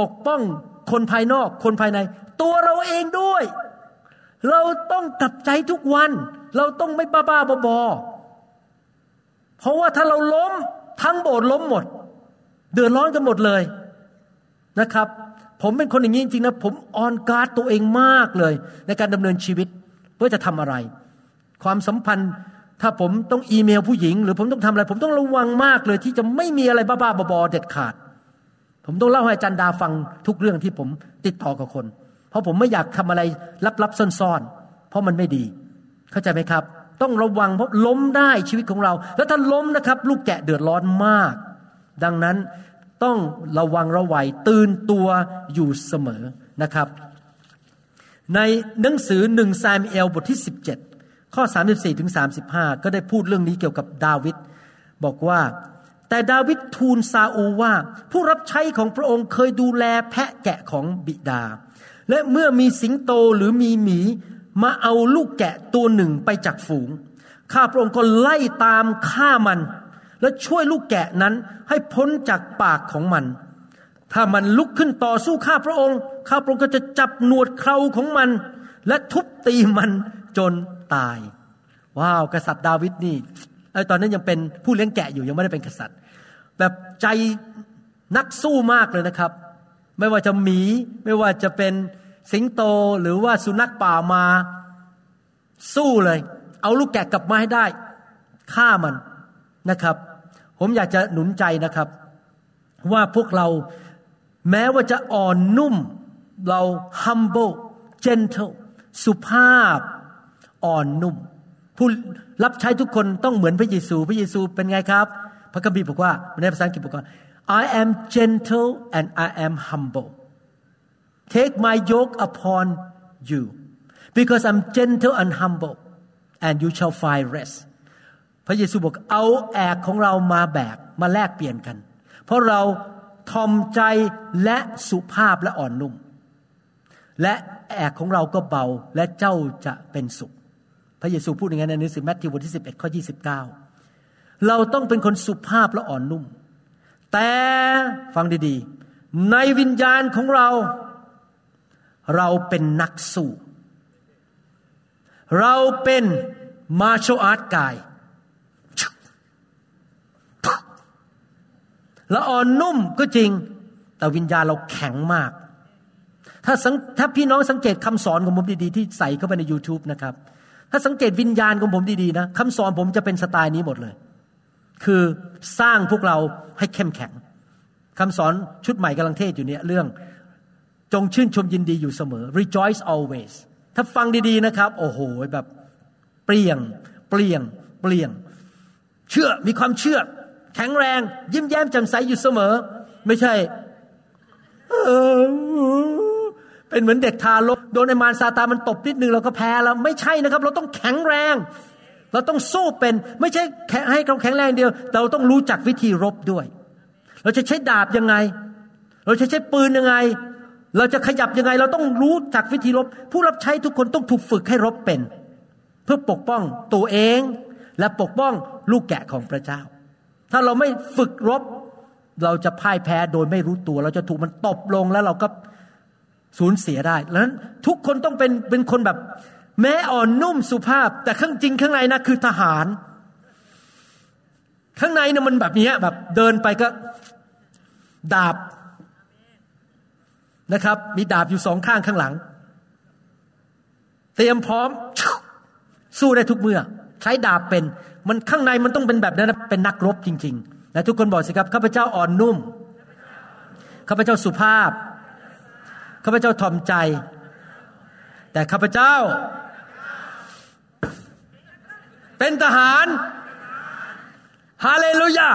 ปกป้อง คนภายนอก คนภายใน ตัวเราเองด้วย เราต้องกลับใจทุกวัน เราต้องไม่บ้าบ้าบอเพราะว่าถ้าเราล้มทั้งโบสถ์ล้มหมด เดือดร้อนกันหมดเลยนะครับ ผมเป็นคนอย่างนี้จริงๆนะผมออนการ์ดตัวเองมากเลย ในการดำเนินชีวิตเพื่อจะทำอะไร ความสัมพันธ์ถ้าผมต้องอีเมลผู้หญิง หรือผมต้องทำอะไร ผมต้องระวังมากเลย ที่จะไม่มีอะไรบ้าๆบอๆเด็ดขาด ผมต้องเล่าให้อาจารย์ดาฟังทุกเรื่องที่ผมติดต่อกับคน เพราะผมไม่อยากทำอะไรลับๆซ่อนๆ เพราะมันไม่ดี เข้าใจไหมครับ ต้องระวังเพราะล้มได้ชีวิตของเรา แล้วถ้าล้มนะครับ ลูกแกะเดือดร้อนมาก ดังนั้นต้องระวังระวัยตื่นตัวอยู่เสมอนะครับ ในหนังสือหนึ่งซามเอลบทที่ 17 ข้อ 34ถึง35 ก็ได้พูดเรื่องนี้เกี่ยวกับดาวิดบอกว่า แต่ดาวิดทูลซาอูว่า ผู้รับใช้ของพระองค์เคยดูแลแพะแกะของบิดา และเมื่อมีสิงโตหรือมีหมีมาเอาลูกแกะตัวหนึ่งไปจากฝูง ข้าพระองค์ก็ไล่ตามฆ่ามัน และช่วยลูกแกะนั้นให้พ้นจากปากของมัน ถ้ามันลุกขึ้นต่อสู้ข้าพระองค์ ข้าพระองค์ก็จะจับหนวดเคราของมัน และทุบตีมันจนตาย ว้าว กษัตริย์ดาวิดนี่ไอตอนนั้นยังเป็นผู้เลี้ยงแกะอยู่ยังไม่ได้เป็นกษัตริย์ แบบใจนักสู้มากเลยนะครับ ไม่ว่าจะหมี ไม่ว่าจะเป็นสิงโตหรือว่าสุนัขป่ามา สู้เลย เอาลูกแกะกลับมาให้ได้ฆ่ามันนะครับ ผมอยากจะหนุนใจนะครับ ว่าพวกเราแม้ว่าจะอ่อนนุ่ม เรา humble gentle สุภาพอ่อนนุ่ม ผู้รับใช้ทุกคนต้องเหมือนพระเยซู พระเยซูเป็นไงครับ พระคัมภีร์บอกว่าในภาษาอังกฤษบอกว่า I am gentle and I am humble take my yoke upon you because I'm gentle and humble and you shall find rest พระเยซูบอกเอาแอกของเรามาแบกมาแลกเปลี่ยนกัน เพราะเราทอมใจและสุภาพและอ่อนนุ่ม และแอกของเราก็เบาและเจ้าจะเป็นสุข พระเยซูพูดอย่างนั้นในหนังสือแมทธิวบทที่11ข้อ29 เราต้องเป็นคนสุภาพและอ่อนนุ่ม แต่ฟังดีๆ ในวิญญาณของเรา เราเป็นนักสู้ เราเป็นมาร์ชอาร์ตกายเราอ่อนนุ่มก็จริง แต่วิญญาณเราแข็งมาก ถ้าถ้าพี่น้องสังเกตคำสอนของผมดีๆ ที่ใส่เข้าไปใน YouTube นะครับ ถ้าสังเกตวิญญาณของผมดีๆนะคำสอนผมจะเป็นสไตล์นี้หมดเลย คือสร้างพวกเราให้เข้มแข็งคำสอนชุดใหม่กำลังเทศอยู่เนี่ยเรื่องจงชื่นชมยินดีอยู่เสมอ rejoice always ถ้าฟังดีๆนะครับ โอ้โหแบบเปลี่ยง เปลี่ยง เปลี่ยง เชื่อมีความเชื่อ แข็งแรง ยิ้มแย้มแจ่มใสอยู่เสมอ ไม่ใช่เป็นเหมือนเด็กทารกโดนไอมารซาตามันตบนิดนึงเราก็แพ้แล้ว ไม่ใช่นะครับ เราต้องแข็งแรง เราต้องสู้เป็นไม่ใช่ให้เราแข็งแรงเดียว เราต้องรู้จักวิธีรบด้วย เราจะใช้ดาบยังไง เราจะใช้ปืนยังไง เราจะขยับยังไง เราต้องรู้จักวิธีรบ ผู้รับใช้ทุกคนต้องถูกฝึกให้รบเป็น เพื่อปกป้องตัวเองและปกป้องลูกแกะของพระเจ้า ถ้าเราไม่ฝึกรบ เราจะพ่ายแพ้โดยไม่รู้ตัว เราจะถูกมันตบลงแล้วเราก็สูญเสียได้ดังนั้นทุกคนต้องเป็นเป็นคนแบบ แม้อ่อนนุ่มสุภาพ แต่ข้างจริงข้างในนะคือทหาร ข้างในเนี่ยมันแบบนี้แบบเดินไปก็ดาบนะครับ มีดาบอยู่สองข้างข้างหลัง เตรียมพร้อม สู้ได้ทุกเมื่อ ใช้ดาบเป็น มันข้างในมันต้องเป็นแบบนั้นเป็นนักรบจริงๆและทุกคนบอกสิครับข้าพเจ้าอ่อนนุ่มข้าพเจ้าสุภาพข้าพเจ้าถ่อมใจ แต่ข้าพเจ้า เป็นทหารฮาเลลูยา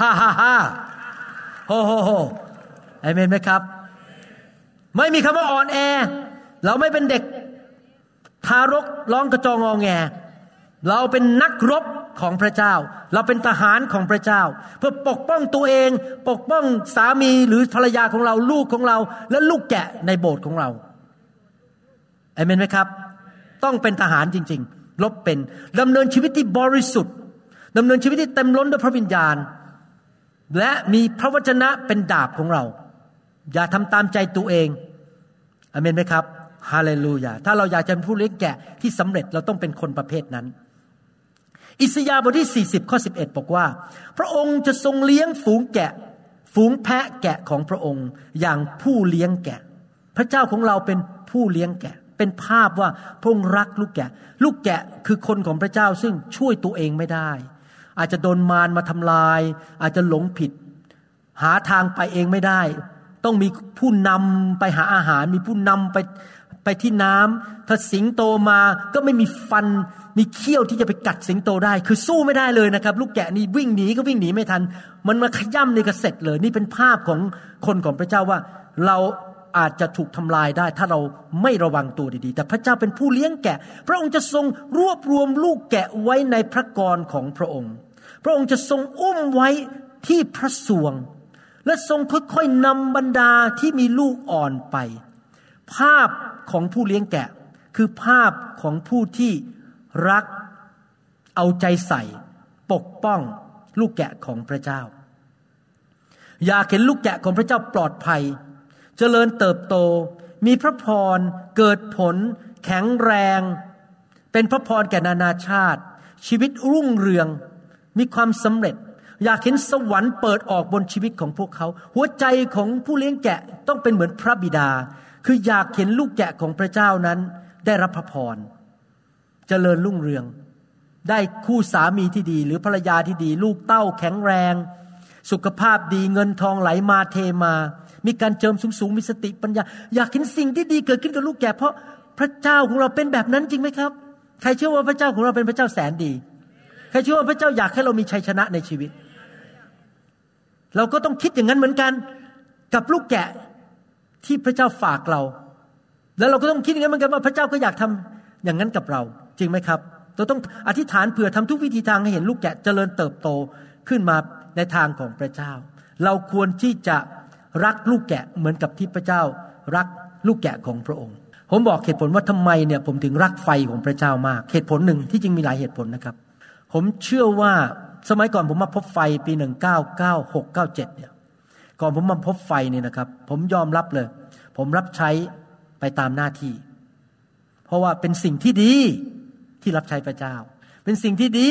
ฮ่าฮ่าฮ่าโฮโฮโฮเอเมนไหมครับ ไม่มีคำว่าอ่อนแอ เราไม่เป็นเด็กทารกร้องกระจองงอแง เราเป็นนักรบของพระเจ้า เราเป็นทหารของพระเจ้า เพื่อปกป้องตัวเอง ปกป้องสามีหรือภรรยาของเราลูกของเรา และลูกแกะในโบสถ์ของเราเอเมนไหมครับ ต้องเป็นทหารจริง ๆ ลบเป็นดำเนินชีวิตที่บริสุทธิ์ดำเนินชีวิตที่เต็มล้นด้วยพระวิญญาณ และมีพระวจนะเป็นดาบของเรา อย่าทำตามใจตัวเองอเมนไหมครับฮาเลลูยาถ้าเราอยากจะเป็นผู้เลี้ยงแกะที่สำเร็จเราต้องเป็นคนประเภทนั้น อิสยาห์บทที่ 40 ข้อ 11 บอกว่า พระองค์จะทรงเลี้ยงฝูงแกะ ฝูงแพะแกะของพระองค์อย่างผู้เลี้ยงแกะ พระเจ้าของเราเป็นผู้เลี้ยงแกะ เป็นภาพว่าพระองค์รักลูกแกะ ลูกแกะคือคนของพระเจ้าซึ่งช่วยตัวเองไม่ได้ อาจจะโดนมารมาทำลาย อาจจะหลงผิด หาทางไปเองไม่ได้ ต้องมีผู้นำไปหาอาหาร มีผู้นำไปไปที่น้ำถ้าสิงโตมาก็ไม่มีฟัน มีเขี้ยวที่จะไปกัดสิงโตได้ คือสู้ไม่ได้เลยนะครับ ลูกแกะนี่วิ่งหนีก็วิ่งหนีไม่ทัน มันมาขย่ำในกระเสร็จเลย นี่เป็นภาพของคนของพระเจ้าว่าเรา อาจจะถูกทำลายได้ ถ้าเราไม่ระวังตัวดีๆ แต่พระเจ้าเป็นผู้เลี้ยงแกะ พระองค์จะทรงรวบรวมลูกแกะไว้ในพระกรของพระองค์ พระองค์จะทรงอุ้มไว้ที่พระสวง และทรงค่อยๆนำบรรดาที่มีลูกอ่อนไป ภาพของผู้เลี้ยงแกะ คือภาพของผู้ที่รักเอาใจใส่ ปกป้องลูกแกะของพระเจ้า อยากเห็นลูกแกะของพระเจ้าปลอดภัย เจริญเติบโต มีพระพร เกิดผล แข็งแรง เป็นพระพรแก่นานาชาติ ชีวิตรุ่งเรือง มีความสำเร็จ อยากเห็นสวรรค์เปิดออกบนชีวิตของพวกเขา หัวใจของผู้เลี้ยงแกะต้องเป็นเหมือนพระบิดา คืออยากเห็นลูกแกะของพระเจ้านั้นได้รับพระพร เจริญรุ่งเรือง ได้คู่สามีที่ดี หรือภรรยาที่ดี ลูกเต้าแข็งแรง สุขภาพดีเงินทองไหลมาเทมา มีการเจิมสูงสูงมีสติปัญญา อยากเห็นสิ่งที่ดีเกิดขึ้นกับลูกแกะเพราะพระเจ้าของเราเป็นแบบนั้นจริงไหมครับ ใครเชื่อว่าพระเจ้าของเราเป็นพระเจ้าแสนดี ใครเชื่อว่าพระเจ้าอยากให้เรามีชัยชนะในชีวิต เราก็ต้องคิดอย่างนั้นเหมือนกันกับลูกแกะที่พระเจ้าฝากเรา แล้วเราก็ต้องคิดอย่างนั้นเหมือนกันว่าพระเจ้าก็อยากทำอย่างนั้นกับเรา จริงไหมครับ เราต้องอธิษฐานเผื่อทำทุกวิธีทางให้เห็นลูกแกะเจริญเติบโตขึ้นมาในทางของพระเจ้า เราควรที่จะ รักลูกแกะเหมือนกับที่พระเจ้ารักลูกแกะของพระองค์ ผมบอกเหตุผลว่าทำไมเนี่ยผมถึงรักไฟของพระเจ้ามาก เหตุผลหนึ่งที่จริงมีหลายเหตุผลนะครับ ผมเชื่อว่าสมัยก่อนผมมาพบไฟปีหนึ่งเก้าเก้าหกเก้าเจ็ดเนี่ย ก่อนผมมาพบไฟเนี่ยนะครับ ผมยอมรับเลย ผมรับใช้ไปตามหน้าที่ เพราะว่าเป็นสิ่งที่ดีที่รับใช้พระเจ้า เป็นสิ่งที่ดี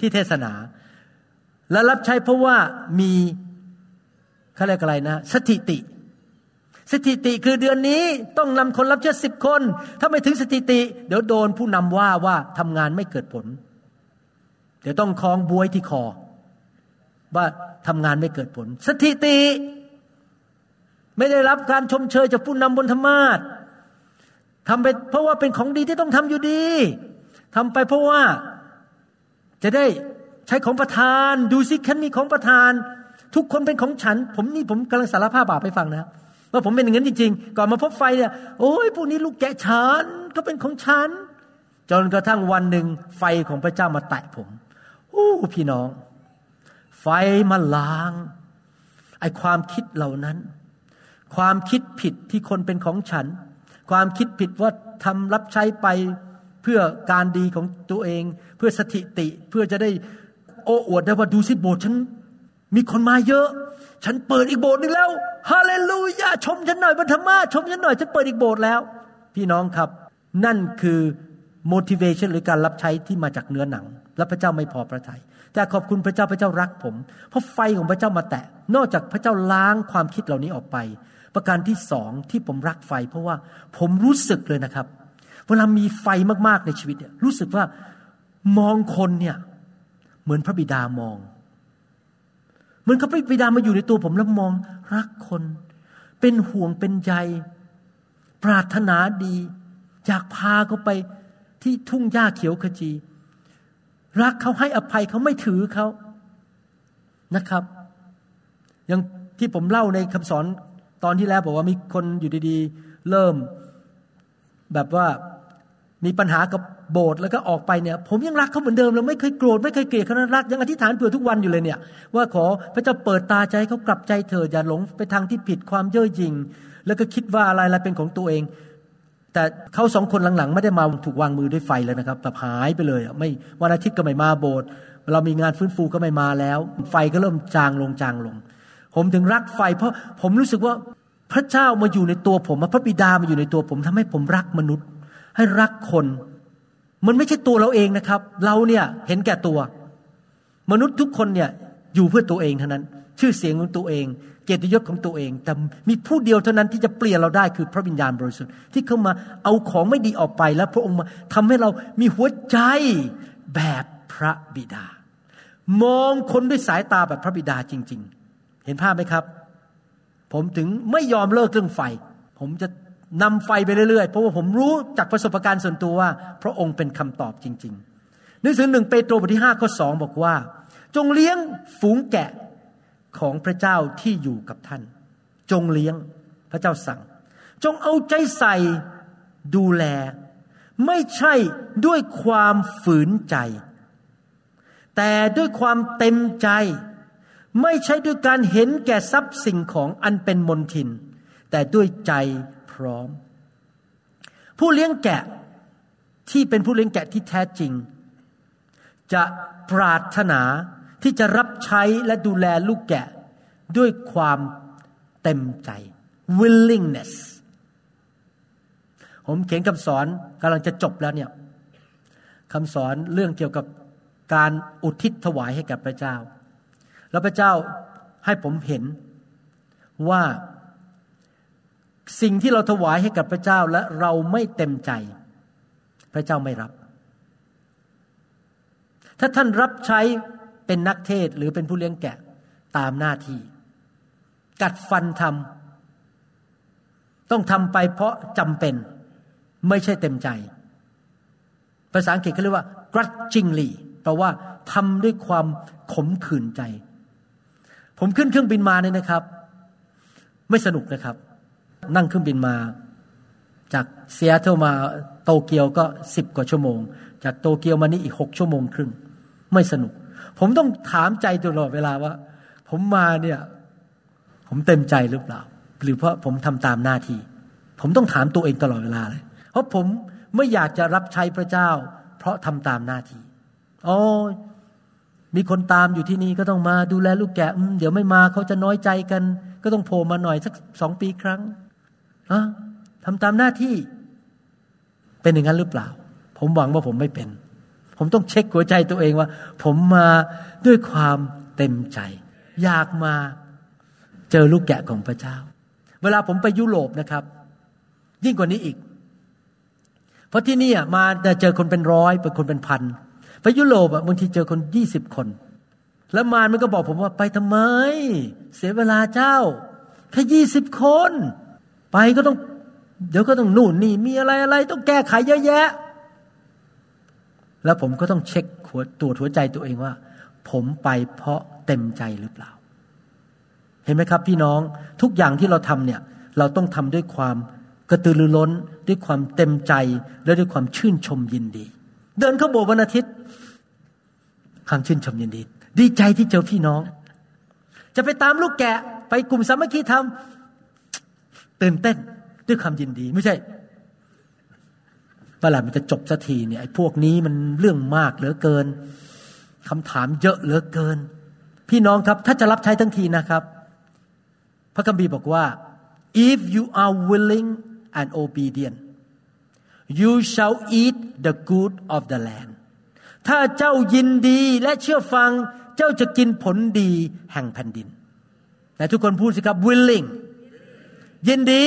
ที่เทศนา และรับใช้เพราะว่ามี เขาเรียกอะไรนะ สถิติ สถิติคือเดือนนี้ต้องนำคนรับเชื่อสิบคน ถ้าไม่ถึงสถิติ เดี๋ยวโดนผู้นำว่าว่าทำงานไม่เกิดผล เดี๋ยวต้องคล้องบวยที่คอ ว่าทำงานไม่เกิดผล สถิติ ไม่ได้รับการชมเชยจากผู้นำบนธรรมาททำไปเพราะว่าเป็นของดีที่ต้องทำอยู่ดีทำไปเพราะว่าจะได้ใช้ของประทาน ดูสิฉันมีของประทาน ทุกคนเป็นของฉัน ผมนี่ผมกำลังสารภาพบาปไปฟังนะว่าผมเป็นอย่างนั้นจริงๆ ก่อนมาพบไฟเนี่ย โอ้ยพวกนี้ลูกแกะฉันก็เป็นของฉัน จนกระทั่งวันหนึ่งไฟของพระเจ้ามาแตะผมโอ้พี่น้อง ไฟมาล้างไอความคิดเหล่านั้น ความคิดผิดที่คนเป็นของฉัน ความคิดผิดว่าทำรับใช้ไปเพื่อการดีของตัวเอง เพื่อสถิติเพื่อจะได้โอ้อวดได้ว่าดูสิโบสถ์ฉัน มีคนมาเยอะ ฉันเปิดอีกโบสถ์นึงแล้วฮาเลลูยาชมฉันหน่อยบรรธมาชมฉันหน่อย ฉันเปิดอีกโบสถ์แล้ว พี่น้องครับ นั่นคือ motivation หรือการรับใช้ที่มาจากเนื้อหนัง และพระเจ้าไม่พอพระทยัยแต่ขอบคุณพระเจ้าพระเจ้ารักผม เพราะไฟของพระเจ้ามาแตะ นอกจากพระเจ้าล้างความคิดเหล่านี้ออกไป ประการที่สองที่ผมรักไฟ เพราะว่าผมรู้สึกเลยนะครับ เวลามีไฟมากๆในชีวิตเนี่ยรู้สึกว่ามองคนเนี่ยเหมือนพระบิดามอง เหมือนกับพระบิดามาอยู่ในตัวผมแล้วมองรักคน เป็นห่วงเป็นใย ปรารถนาดี อยากพาเขาไปที่ทุ่งหญ้าเขียวขจี รักเขาให้อภัยเขาไม่ถือเขานะครับ อย่างที่ผมเล่าในคำสอนตอนที่แล้วบอกว่ามีคนอยู่ดีๆ เริ่มแบบว่า มีปัญหากับโบสถ์แล้วก็ออกไปเนี่ย ผมยังรักเขาเหมือนเดิมเราไม่เคยโกรธไม่เคยเกลียดเขานั้นรักยังอธิษฐานเผื่อทุกวันอยู่เลยเนี่ย ว่าขอพระเจ้าเปิดตาใจเขากลับใจเถิดอย่าหลงไปทางที่ผิดความเย่อหยิ่งแล้วก็คิดว่าอะไรอะไรเป็นของตัวเอง แต่เขาสองคนหลังๆ ไม่ได้มาถูกวางมือด้วยไฟเลยนะครับแบบหายไปเลยไม่วันอาทิตย์ก็ไม่มาโบสถ์เรามีงานฟื้นฟูก็ไม่มาแล้ว ไฟก็เริ่มจางลงจางลง ผมถึงรักไฟ เพราะผมรู้สึกว่าพระเจ้ามาอยู่ในตัวผมพระบิดามาอยู่ในตัวผมทำให้ผมรักมนุษย์ ให้รักคน มันไม่ใช่ตัวเราเองนะครับ เราเนี่ยเห็นแก่ตัว มนุษย์ทุกคนเนี่ยอยู่เพื่อตัวเองเท่านั้น ชื่อเสียงของตัวเอง เกียรติยศของตัวเอง แต่มีผู้เดียวเท่านั้นที่จะเปลี่ยนเราได้คือพระวิญญาณบริสุทธิ์ที่เข้ามาเอาของไม่ดีออกไปแล้วพระองค์มาทำให้เรามีหัวใจแบบพระบิดา มองคนด้วยสายตาแบบพระบิดาจริง ๆ เห็นภาพไหมครับ ผมถึงไม่ยอมเลิกเรื่องไฟ ผมจะ นำไฟไปเรื่อยๆ เพราะว่าผมรู้จากประสบการณ์ส่วนตัวว่า พระองค์เป็นคำตอบจริงๆหนังสือหนึ่งเปโตรบทที่ห้าข้อสองบอกว่า จงเลี้ยงฝูงแกะของพระเจ้าที่อยู่กับท่าน จงเลี้ยงพระเจ้าสั่ง จงเอาใจใส่ดูแล ไม่ใช่ด้วยความฝืนใจ แต่ด้วยความเต็มใจ ไม่ใช่ด้วยการเห็นแก่ทรัพย์สิ่งของอันเป็นมนทิน แต่ด้วยใจ พร้อม ผู้เลี้ยงแกะที่เป็นผู้เลี้ยงแกะที่แท้จริง จะปรารถนาที่จะรับใช้และดูแลลูกแกะด้วยความเต็มใจ willingness ผมเขียนคำสอนกำลังจะจบแล้วเนี่ยคำสอนเรื่องเกี่ยวกับการอุทิศถวายให้กับพระเจ้า แล้วพระเจ้าให้ผมเห็นว่า สิ่งที่เราถวายให้กับพระเจ้าและเราไม่เต็มใจ พระเจ้าไม่รับ ถ้าท่านรับใช้เป็นนักเทศหรือเป็นผู้เลี้ยงแกะตามหน้าที่ กัดฟันทำต้องทำไปเพราะจำเป็นไม่ใช่เต็มใจ ภาษาอังกฤษเขาเรียกว่า grudgingly แปลว่าทำด้วยความขมขื่นใจ ผมขึ้นเครื่องบินมาเนี่ยนะครับ ไม่สนุกนะครับ นั่งเครื่องบินมา จากเซียเทลมาโตเกียวก็สิบกว่าชั่วโมง จากโตเกียวมานี่อีกหกชั่วโมงครึ่ง ไม่สนุก ผมต้องถามใจตลอดเวลาว่า ผมมาเนี่ย ผมเต็มใจหรือเปล่า หรือเพราะผมทำตามหน้าที่ ผมต้องถามตัวเองตลอดเวลาเลย เพราะผมไม่อยากจะรับใช้พระเจ้า เพราะทำตามหน้าที่โอ้มีคนตามอยู่ที่นี่ก็ต้องมาดูแลลูกแกะเดี๋ยวไม่มาเขาจะน้อยใจกัน ก็ต้องโผล่มาหน่อยสักสองปีครั้ง อะทำตามหน้าที่เป็นอย่างนั้นหรือเปล่า ผมหวังว่าผมไม่เป็น ผมต้องเช็คหัวใจตัวเองว่า ผมมาด้วยความเต็มใจ อยากมาเจอลูกแกะของพระเจ้า เวลาผมไปยุโรปนะครับ ยิ่งกว่านี้อีก เพราะที่นี่มาจะเจอคนเป็นร้อยเป็นคนเป็นพันไปยุโรปบางทีเจอคนยี่สิบคน แล้วมารมันก็บอกผมว่าไปทำไม เสียเวลาเจ้าแค่ยี่สิบคน ไปก็ต้อง เดี๋ยวก็ต้องนู่นนี่มีอะไรอะไร ต้องแก้ไขเยอะแยะ แล้วผมก็ต้องเช็คหัวตัวหัวใจตัวเองว่า ผมไปเพราะเต็มใจหรือเปล่า เห็นไหมครับ พี่น้องทุกอย่างที่เราทำเนี่ย เราต้องทำด้วยความกระตือรือร้นด้วยความเต็มใจและด้วยความชื่นชมยินดี เดินเข้าโบสถ์วันอาทิตย์ความชื่นชมยินดี ดีใจที่เจอพี่น้อง จะไปตามลูกแกะ ไปกลุ่มสามัคคีธรรม ตื่นเต้นด้วยความยินดีไม่ใช่เวลามันจะจบสักทีเนี่ยไอ้พวกนี้มันเรื่องมากเหลือเกินคำถามเยอะเหลือเกิน พี่น้องครับถ้าจะรับใช้ทั้งทีนะครับ พระคัมภีร์บอกว่า if you are willing and obedient you shall eat the good of the land ถ้าเจ้ายินดีและเชื่อฟัง เจ้าจะกินผลดีแห่งแผ่นดินแต่ทุกคนพูดสิครับ willing ยินดี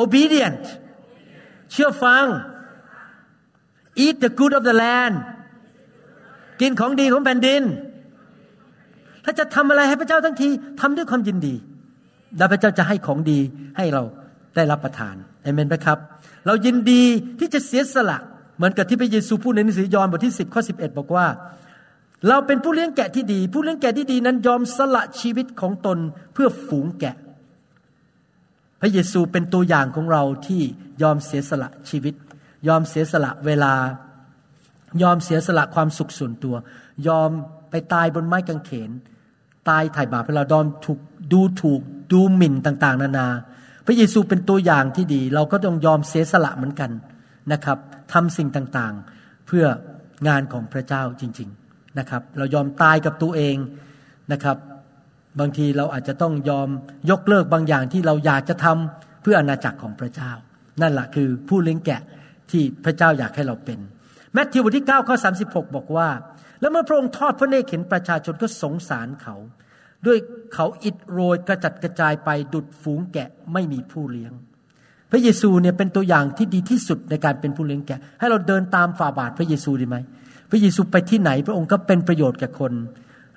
obedient เชื่อฟัง eat the good of the land กินของดีของแผ่นดิน ถ้าจะทำอะไรให้พระเจ้าทั้งทีทำด้วยความยินดี แล้วพระเจ้าจะให้ของดีให้เราได้รับประทานเอเมนไหมครับ เรายินดีที่จะเสียสละเหมือนกับที่พระเยซูพูดในหนังสือยอห์นบทที่ 10ข้อ11 บอกว่า เราเป็นผู้เลี้ยงแกะที่ดี ผู้เลี้ยงแกะที่ดีนั้นยอมสละชีวิตของตนเพื่อฝูงแกะ ระเยซูเป็นตัวอย่างของเราที่ยอมเสียสละชีวิต ยอมเสียสละเวลา ยอมเสียสละความสุขส่วนตัว ยอมไปตายบนไม้กางเขน ตายถ่ายบาปให้เราดอมถูกดูถูกดูหมิ่นต่างๆ นานา พระเยซูเป็นตัวอย่างที่ดี เราก็ต้องยอมเสียสละเหมือนกันนะครับทำสิ่งต่างๆ เพื่องานของพระเจ้าจริง ๆนะครับ เรายอมตายกับตัวเองนะครับ บางทีเราอาจจะต้องยอมยกเลิกบางอย่างที่เราอยากจะทำเพื่ออาณาจักรของพระเจ้า นั่นแหละคือผู้เลี้ยงแกะที่พระเจ้าอยากให้เราเป็นแมทธิวบทที่9ข้อ36 บอกว่า แล้วเมื่อพระองค์ทอดพระเนตรเห็นประชาชนก็สงสารเขา ด้วยเขาอิดโรยกระจัดกระจายไปดุดฝูงแกะไม่มีผู้เลี้ยง พระเยซูเนี่ยเป็นตัวอย่างที่ดีที่สุดในการเป็นผู้เลี้ยงแกะ ให้เราเดินตามฝ่าบาทพระเยซูดีไหม พระเยซูไปที่ไหนพระองค์ก็เป็นประโยชน์แก่คน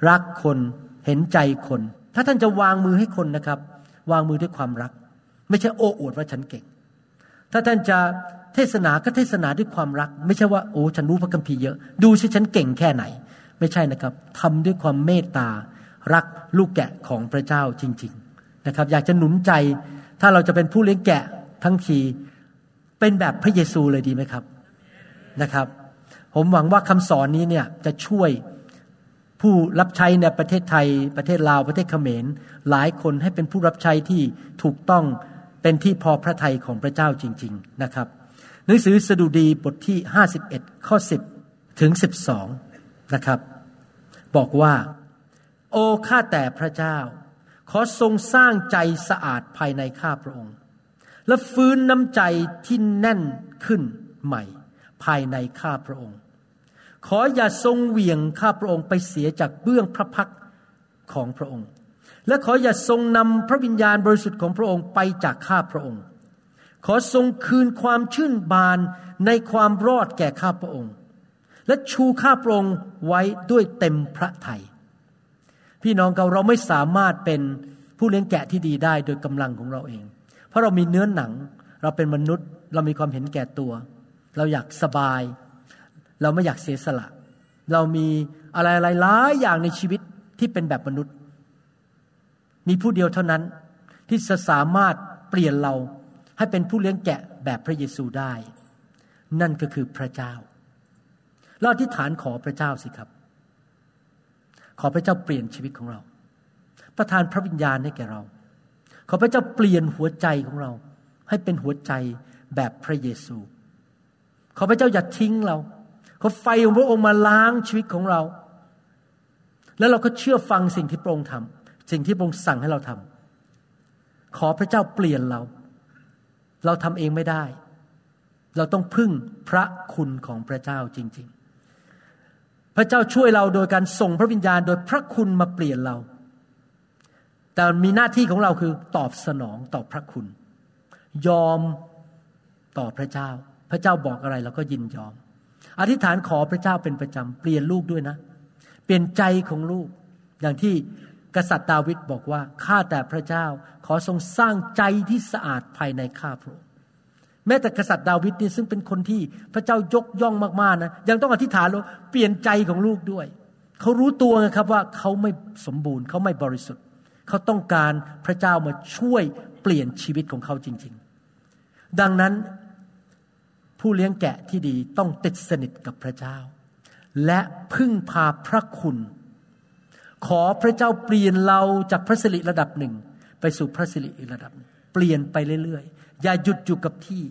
รักคน เห็นใจคน ถ้าท่านจะวางมือให้คนนะครับ วางมือด้วยความรัก ไม่ใช่โอ้อวดว่าฉันเก่ง ถ้าท่านจะเทศนาก็เทศนาด้วยความรัก ไม่ใช่ว่าโอ้ฉันรู้พระคัมภีร์เยอะ ดูสิฉันเก่งแค่ไหน ไม่ใช่นะครับทำด้วยความเมตตา รักลูกแกะของพระเจ้าจริง ๆนะครับ อยากจะหนุนใจ ถ้าเราจะเป็นผู้เลี้ยงแกะทั้งทีเป็นแบบพระเยซูเลยดีไหมครับนะครับ ผมหวังว่าคำสอนนี้เนี่ยจะช่วย ผู้รับใช้ในประเทศไทย ประเทศลาวประเทศเขมร หลายคนให้เป็นผู้รับใช้ที่ถูกต้องเป็นที่พอพระทัยของพระเจ้าจริง ๆนะครับ หนังสือสดุดีบทที่ 51 ข้อ 10 ถึงสิบสองนะครับ บอกว่า โอ้ข้าแต่พระเจ้า ขอทรงสร้างใจสะอาดภายในข้าพระองค์ และฟื้นน้ำใจที่แน่นขึ้นใหม่ ภายในข้าพระองค์ ขออย่าทรงเหวี่ยงข้าพระองค์ไปเสียจากเบื้องพระพักของพระองค์ และขออย่าทรงนำพระวิญญาณบริสุทธิ์ของพระองค์ไปจากข้าพระองค์ ขอทรงคืนความชื่นบานในความรอดแก่ข้าพระองค์ และชูข้าพระองค์ไว้ด้วยเต็มพระทยัยพี่น้องเราเราไม่สามารถเป็นผู้เลี้ยงแกะที่ดีได้โดยกำลังของเราเอง เพราะเรามีเนื้อหนัง เราเป็นมนุษย์ เรามีความเห็นแก่ตัว เราอยากสบาย เราไม่อยากเสียสละ เรามีอะไรอะไรหลายอย่างในชีวิตที่เป็นแบบมนุษย์ มีผู้เดียวเท่านั้นที่จะสามารถเปลี่ยนเราให้เป็นผู้เลี้ยงแกะแบบพระเยซูได้ นั่นก็คือพระเจ้า เราอธิษฐานขอพระเจ้าสิครับ ขอพระเจ้าเปลี่ยนชีวิตของเรา ประทานพระวิญญาณให้แก่เรา ขอพระเจ้าเปลี่ยนหัวใจของเรา ให้เป็นหัวใจแบบพระเยซู ขอพระเจ้าอย่าทิ้งเรา เขอไฟของพระองค์มาล้างชีวิตของเรา แล้วเราก็เชื่อฟังสิ่งที่พระองค์ทำสิ่งที่พระองค์สั่งให้เราทำขอพระเจ้าเปลี่ยนเรา เราทำเองไม่ได้ เราต้องพึ่งพระคุณของพระเจ้าจริง ๆ พระเจ้าช่วยเราโดยการส่งพระวิญญาณ โดยพระคุณมาเปลี่ยนเรา แต่มีหน้าที่ของเราคือตอบสนองต่อพระคุณ ยอมต่อพระเจ้า พระเจ้าบอกอะไรเราก็ยินยอม อธิษฐานขอพระเจ้าเป็นประจำเปลี่ยนลูกด้วยนะ เปลี่ยนใจของลูก อย่างที่กษัตริย์ดาวิดบอกว่าข้าแต่พระเจ้าขอทรงสร้างใจที่สะอาดภายในข้าพระองค์แม้แต่กษัตริย์ดาวิดนี่ซึ่งเป็นคนที่พระเจ้ายกย่องมากๆนะยังต้องอธิษฐานว่าเปลี่ยนใจของลูกด้วยเขารู้ตัวนะครับว่าเขาไม่สมบูรณ์เขาไม่บริสุทธิ์ เขาต้องการพระเจ้ามาช่วยเปลี่ยนชีวิตของเขาจริง ๆ ดังนั้น ผู้เลี้ยงแกะที่ดีต้องติดสนิทกับพระเจ้า และพึ่งพาพระคุณ ขอพระเจ้าเปลี่ยนเราจากพระสิริระดับหนึ่ง ไปสู่พระสิริอีกระดับเปลี่ยนไปเรื่อยๆ อย่าหยุดอยู่กับที่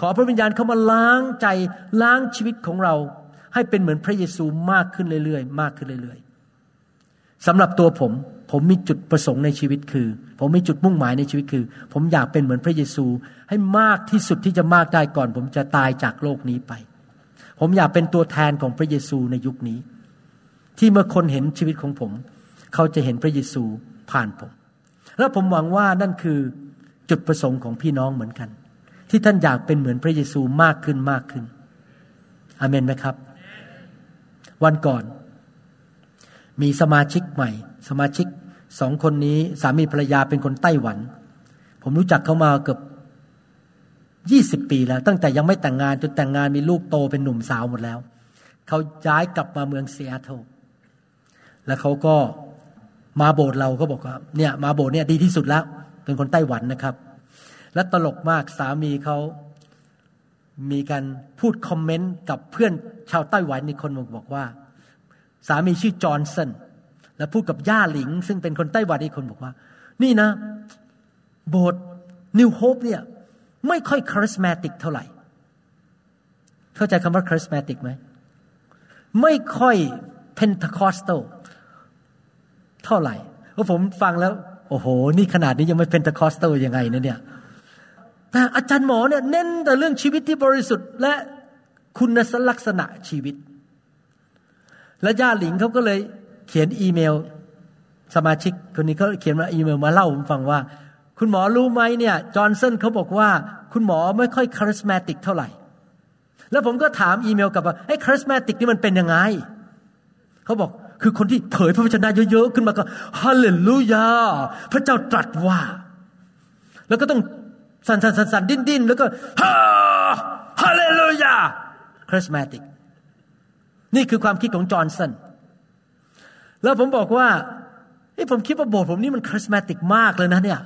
ขอพระวิญญาณเข้ามาล้างใจล้างชีวิตของเรา ให้เป็นเหมือนพระเยซูมากขึ้นเรื่อยๆ มากขึ้นเรื่อยๆสำหรับตัวผม ผมมีจุดประสงค์ในชีวิตคือ ผมมีจุดมุ่งหมายในชีวิตคือ ผมอยากเป็นเหมือนพระเยซู ให้มากที่สุดที่จะมากได้ก่อน ผมจะตายจากโลกนี้ไป ผมอยากเป็นตัวแทนของพระเยซูในยุคนี้ ที่เมื่อคนเห็นชีวิตของผม เขาจะเห็นพระเยซูผ่านผม และผมหวังว่านั่นคือจุดประสงค์ของพี่น้องเหมือนกัน ที่ท่านอยากเป็นเหมือนพระเยซูมากขึ้นมากขึ้นอเมนไหมครับ วันก่อน มีสมาชิกใหม่ สมาชิก สองคนนี้สามีภรรยาเป็นคนไต้หวัน ผมรู้จักเขามาเกือบยี่สิบปีแล้ว ตั้งแต่ยังไม่แต่งงานจนแต่งงานมีลูกโตเป็นหนุ่มสาวหมดแล้ว เขาย้ายกลับมาเมืองเซียโตรแล้วเขาก็มาโบสถ์เราก็บอกว่าเนี่ยมาโบสถ์เนี่ยดีที่สุดแล้ว เป็นคนไต้หวันนะครับ และตลกมากสามีเขามีการพูดคอมเมนต์กับเพื่อนชาวไต้หวันอีกคนบอกว่า สามีชื่อจอห์นสัน แล้วพูดกับย่าหลิง ซึ่งเป็นคนไต้หวันอีกคนบอกว่า นี่นะ โบสถ์ New Hope เนี่ยไม่ค่อย charismatic เท่าไหร่ เข้าใจคำว่า charismatic ไหม ไม่ค่อย Pentecostal เท่าไหร่เพราะผมฟังแล้ว โอ้โห นี่ขนาดนี้ยังไม่ Pentecostal ยังไงนะเนี่ย แต่อาจารย์หมอเนี่ยเน้นแต่เรื่องชีวิตที่บริสุทธิ์ และคุณลักษณะชีวิต และย่าหลิงเขาก็เลย เขียนอีเมล สมาชิกคนนี้เขาเขียนมาอีเมลมาเล่าผมฟังว่า คุณหมอรู้ไหมเนี่ยจอห์นสันเขาบอกว่า คุณหมอไม่ค่อย charismatic เท่าไหร่ แล้วผมก็ถามอีเมลกลับว่าไอ้ charismatic นี่มันเป็นยังไงเขาบอกคือคนที่เผยพระวจนะเยอะๆขึ้นมาก็ฮาเลลูยาพระเจ้าตรัสว่า แล้วก็ต้องสั่นสั่นสั่นสั่นดิ้นดิ้นแล้วก็ฮาฮาเลลูยาคริสมาติกนี่คือความคิดของจอห์นสัน แล้วผมบอกว่าไอ้ผมคิดว่าโบสถ์ผมนี่มันคาริสมาติกมากเลยนะเนี่ย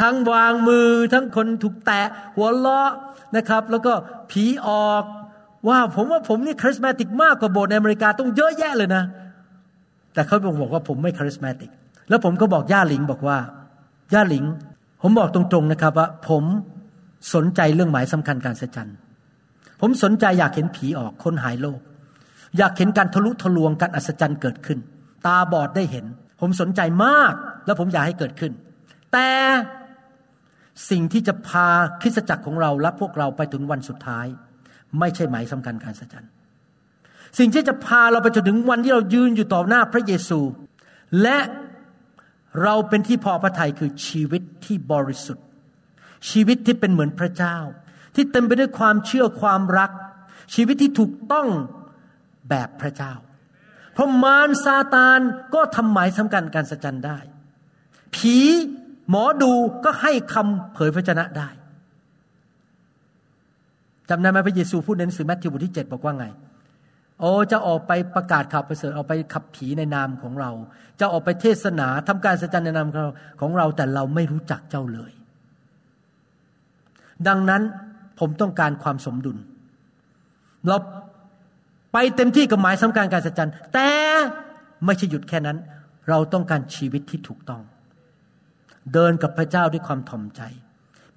ทั้งวางมือทั้งคนถูกแตะหัวเราะนะครับ แล้วก็ผีออกว่าผมว่าผมนี่คาริสมาติกมากกว่าโบสถ์ในอเมริกาต้องเยอะแยะเลยนะ แต่เขาบอกว่าผมไม่คาริสมาติก แล้วผมก็บอกย่าหลิงบอกว่าย่าหลิง ผมบอกตรงๆนะครับว่า ผมสนใจเรื่องหมายสำคัญการสัจจันผมสนใจอยากเห็นผีออกคนหายโรคอยากเห็นการทะลุทะลวงการอัศจรรย์เกิดขึ้น ตาบอดได้เห็น ผมสนใจมาก แล้วผมอยากให้เกิดขึ้น แต่สิ่งที่จะพาคริสตจักรของเราและพวกเราไปถึงวันสุดท้าย ไม่ใช่หมายสำคัญการอัศจรรย์สิ่งที่จะพาเราไปจนถึงวันที่เรายืนอยู่ต่อหน้าพระเยซู และเราเป็นที่พอพระทัยคือชีวิตที่บริสุทธิ์ ชีวิตที่เป็นเหมือนพระเจ้า ที่เต็มไปด้วยความเชื่อความรัก ชีวิตที่ถูกต้องแบบพระเจ้า เพราะมารซาตานก็ทำหมายสำคัญการสัจจันได้ ผีหมอดูก็ให้คำเผยพระชนะได้จำได้ไหมพระเยซูพูดในหนังสือแมทธิวบทที่เจ็ดบอกว่าไง โอ้จะออกไปประกาศข่าวประเสริฐออกไปขับผีในนามของเรา จะออกไปเทศนาทำการสัจจันในนามของเราของเราแต่เราไม่รู้จักเจ้าเลย ดังนั้นผมต้องการความสมดุล เรา เต็มที่กับหมายสำคัญการสัจจันแต่ไม่ใช่หยุดแค่นั้น เราต้องการชีวิตที่ถูกต้อง เดินกับพระเจ้าด้วยความถ่อมใจ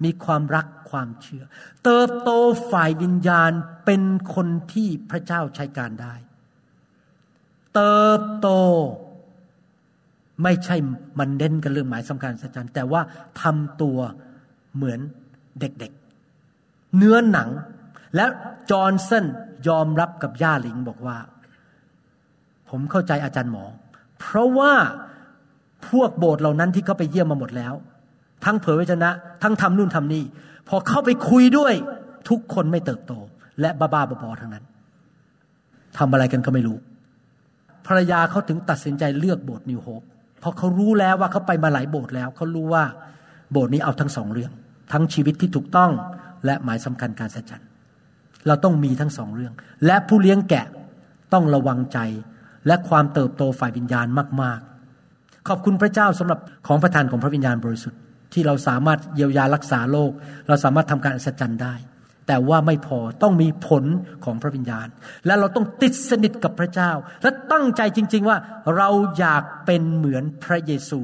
มีความรักความเชื่อ เติบโตฝ่ายวิญญาณเป็นคนที่พระเจ้าใช้การได้ เติบโตไม่ใช่มันเด่นกันเรื่องหมายสำคัญสัจจันแต่ว่าทำตัวเหมือนเด็กๆเนื้อหนังและจอห์นสัน ยอมรับกับย่าหลิงบอกว่า ผมเข้าใจอาจารย์หมอ เพราะว่าพวกโบสถ์เหล่านั้นที่เขาไปเยี่ยมมาหมดแล้ว ทั้งเผยวิจนะ ทั้งทำนู่นทำนี่ พอเข้าไปคุยด้วย ทุกคนไม่เติบโต และบ้าบ้าบอๆทั้งนั้นทำอะไรกันก็ไม่รู้ ภรรยาเขาถึงตัดสินใจเลือกโบสถ์นิวโฮปเพราะเขารู้แล้วว่าเขาไปมาหลายโบสถ์แล้วเขารู้ว่าโบสถ์นี้เอาทั้งสองเรื่อง ทั้งชีวิตที่ถูกต้องและหมายสำคัญการสัจจัน เราต้องมีทั้งสองเรื่อง และผู้เลี้ยงแกะต้องระวังใจ และความเติบโตฝ่ายวิญญาณมาก ๆ ขอบคุณพระเจ้าสำหรับของประทานของพระวิญญาณบริสุทธิ์ที่เราสามารถเยียวยารักษาโรคเราสามารถทำการอัศจรรย์ได้ แต่ว่าไม่พอต้องมีผลของพระวิญญาณ และเราต้องติดสนิทกับพระเจ้า และตั้งใจจริง ๆ ว่าเราอยากเป็นเหมือนพระเยซู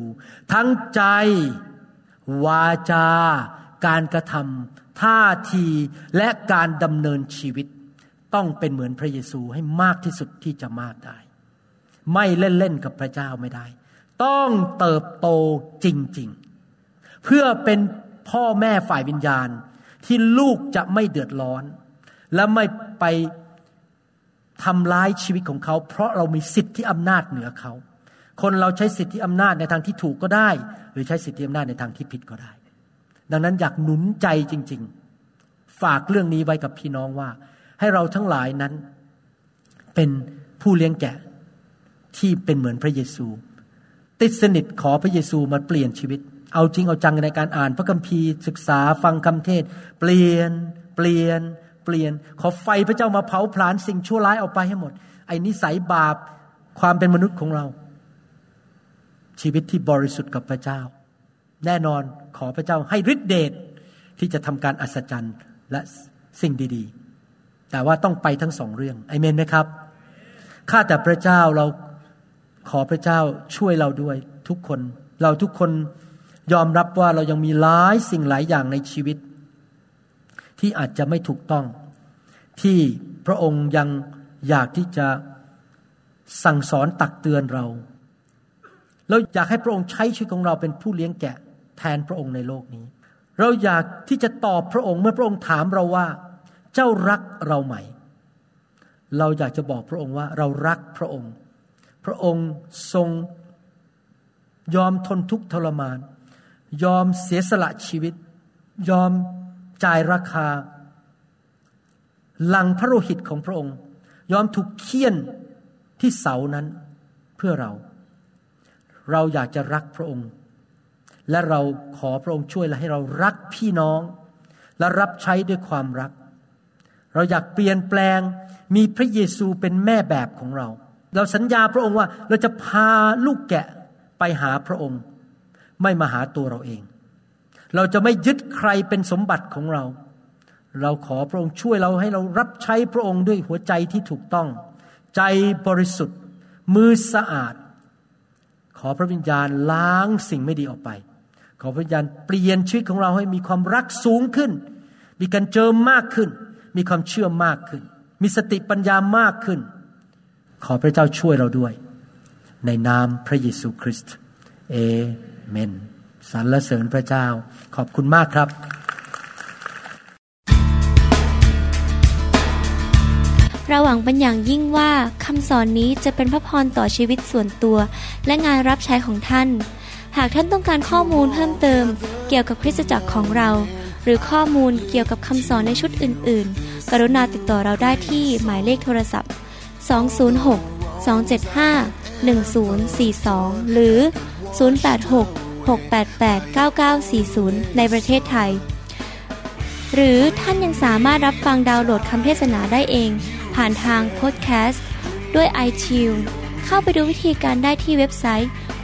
ทั้งใจ วาจา การกระทำ ท่าทีและการดำเนินชีวิตต้องเป็นเหมือนพระเยซูให้มากที่สุดที่จะมากได้ ไม่เล่นๆกับพระเจ้าไม่ได้ ต้องเติบโตจริงๆ เพื่อเป็นพ่อแม่ฝ่ายวิญญาณที่ลูกจะไม่เดือดร้อน และไม่ไปทำร้ายชีวิตของเขา เพราะเรามีสิทธิอำนาจเหนือเขา คนเราใช้สิทธิอำนาจในทางที่ถูกก็ได้ หรือใช้สิทธิอำนาจในทางที่ผิดก็ได้ ดังนั้นอยากหนุนใจจริง ๆ ฝากเรื่องนี้ไว้กับพี่น้องว่า ให้เราทั้งหลายนั้น เป็นผู้เลี้ยงแกะที่เป็นเหมือนพระเยซู ติดสนิทขอพระเยซูมาเปลี่ยนชีวิต เอาจริงเอาจังในการอ่านพระคัมภีร์ศึกษาฟังคำเทศ เปลี่ยน เปลี่ยน เปลี่ยน ขอไฟพระเจ้ามาเผาผลาญสิ่งชั่วร้ายออกไปให้หมด ไอ้นิสัยบาปความเป็นมนุษย์ของเรา ชีวิตที่บริสุทธิ์กับพระเจ้า แน่นอน ขอพระเจ้าให้ฤทธิเดชที่จะทำการอัศจรรย์และสิ่งดีๆ แต่ว่าต้องไปทั้งสองเรื่องไอเมนไหมครับข้าแต่พระเจ้าเราขอพระเจ้าช่วยเราด้วยทุกคน เราทุกคนยอมรับว่าเรายังมีหลายสิ่งหลายอย่างในชีวิต ที่อาจจะไม่ถูกต้อง ที่พระองค์ยังอยากที่จะสั่งสอนตักเตือนเรา เราอยากให้พระองค์ใช้ชีวิตของเราเป็นผู้เลี้ยงแกะ แทนพระองค์ในโลกนี้ เราอยากที่จะตอบพระองค์เมื่อพระองค์ถามเราว่า เจ้ารักเราไหม เราอยากจะบอกพระองค์ว่าเรารักพระองค์ พระองค์ทรงยอมทนทุกข์ทรมาน ยอมเสียสละชีวิต ยอมจ่ายราคา หลังพระโลหิตของพระองค์ ยอมถูกเคี่ยนที่เสานั้นเพื่อเรา เราอยากจะรักพระองค์ และเราขอพระองค์ช่วยและให้เรารักพี่น้อง และรับใช้ด้วยความรัก เราอยากเปลี่ยนแปลงมีพระเยซูเป็นแม่แบบของเรา เราสัญญาพระองค์ว่าเราจะพาลูกแกะไปหาพระองค์ ไม่มาหาตัวเราเอง เราจะไม่ยึดใครเป็นสมบัติของเรา เราขอพระองค์ช่วยเราให้เรารับใช้พระองค์ด้วยหัวใจที่ถูกต้อง ใจบริสุทธิ์ มือสะอาด ขอพระวิญญาณล้างสิ่งไม่ดีออกไป ขอพระญาณเปลี่ยนชีวิตของเราให้มีความรักสูงขึ้น มีการเจิมมากขึ้น มีความเชื่อมากขึ้น มีสติปัญญามากขึ้น ขอพระเจ้าช่วยเราด้วย ในนามพระเยซูคริสต์เอเมนสรรเสริญพระเจ้า ขอบคุณมากครับ เราหวังเป็นอย่างยิ่งว่าคำสอนนี้จะเป็นพระพรต่อชีวิตส่วนตัว และงานรับใช้ของท่าน หากท่านต้องการข้อมูลเพิ่มเติม เกี่ยวกับคริสตจักรของเรา หรือข้อมูลเกี่ยวกับคำสอนในชุดอื่น ๆ กรุณาติดต่อเราได้ที่หมายเลขโทรศัพท์ 206 275 1042 หรือ 086 688 9940 ในประเทศไทย หรือท่านยังสามารถรับฟังดาวน์โหลดคำเทศนาได้เอง ผ่านทางพอดแคสต์ด้วย iTunes เข้าไปดูวิธีการได้ที่เว็บไซต์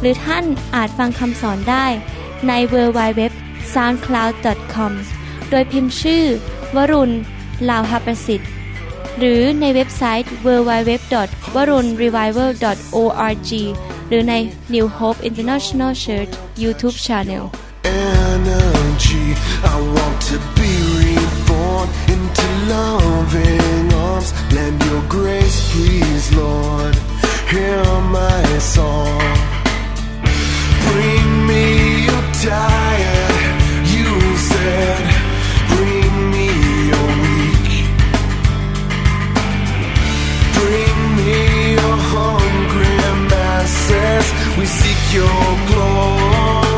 หรือท่านอาจฟังคำสอนได้ใน w w w s o u n d c l o u d c o m โดยพิมพ์ชื่อ วรุณลาวหประสิทธิ์ หรือในเว็บไซต์ w w w w a r u n r e v i v a l o r g หรือใน New Hope International Church YouTube Channel Energy, I want to be reborn into loving arms. Lend your grace, please, Lord. Hear my song. Bring me your you said. Bring me your weak. Bring me your hungry masses. We seek your glory.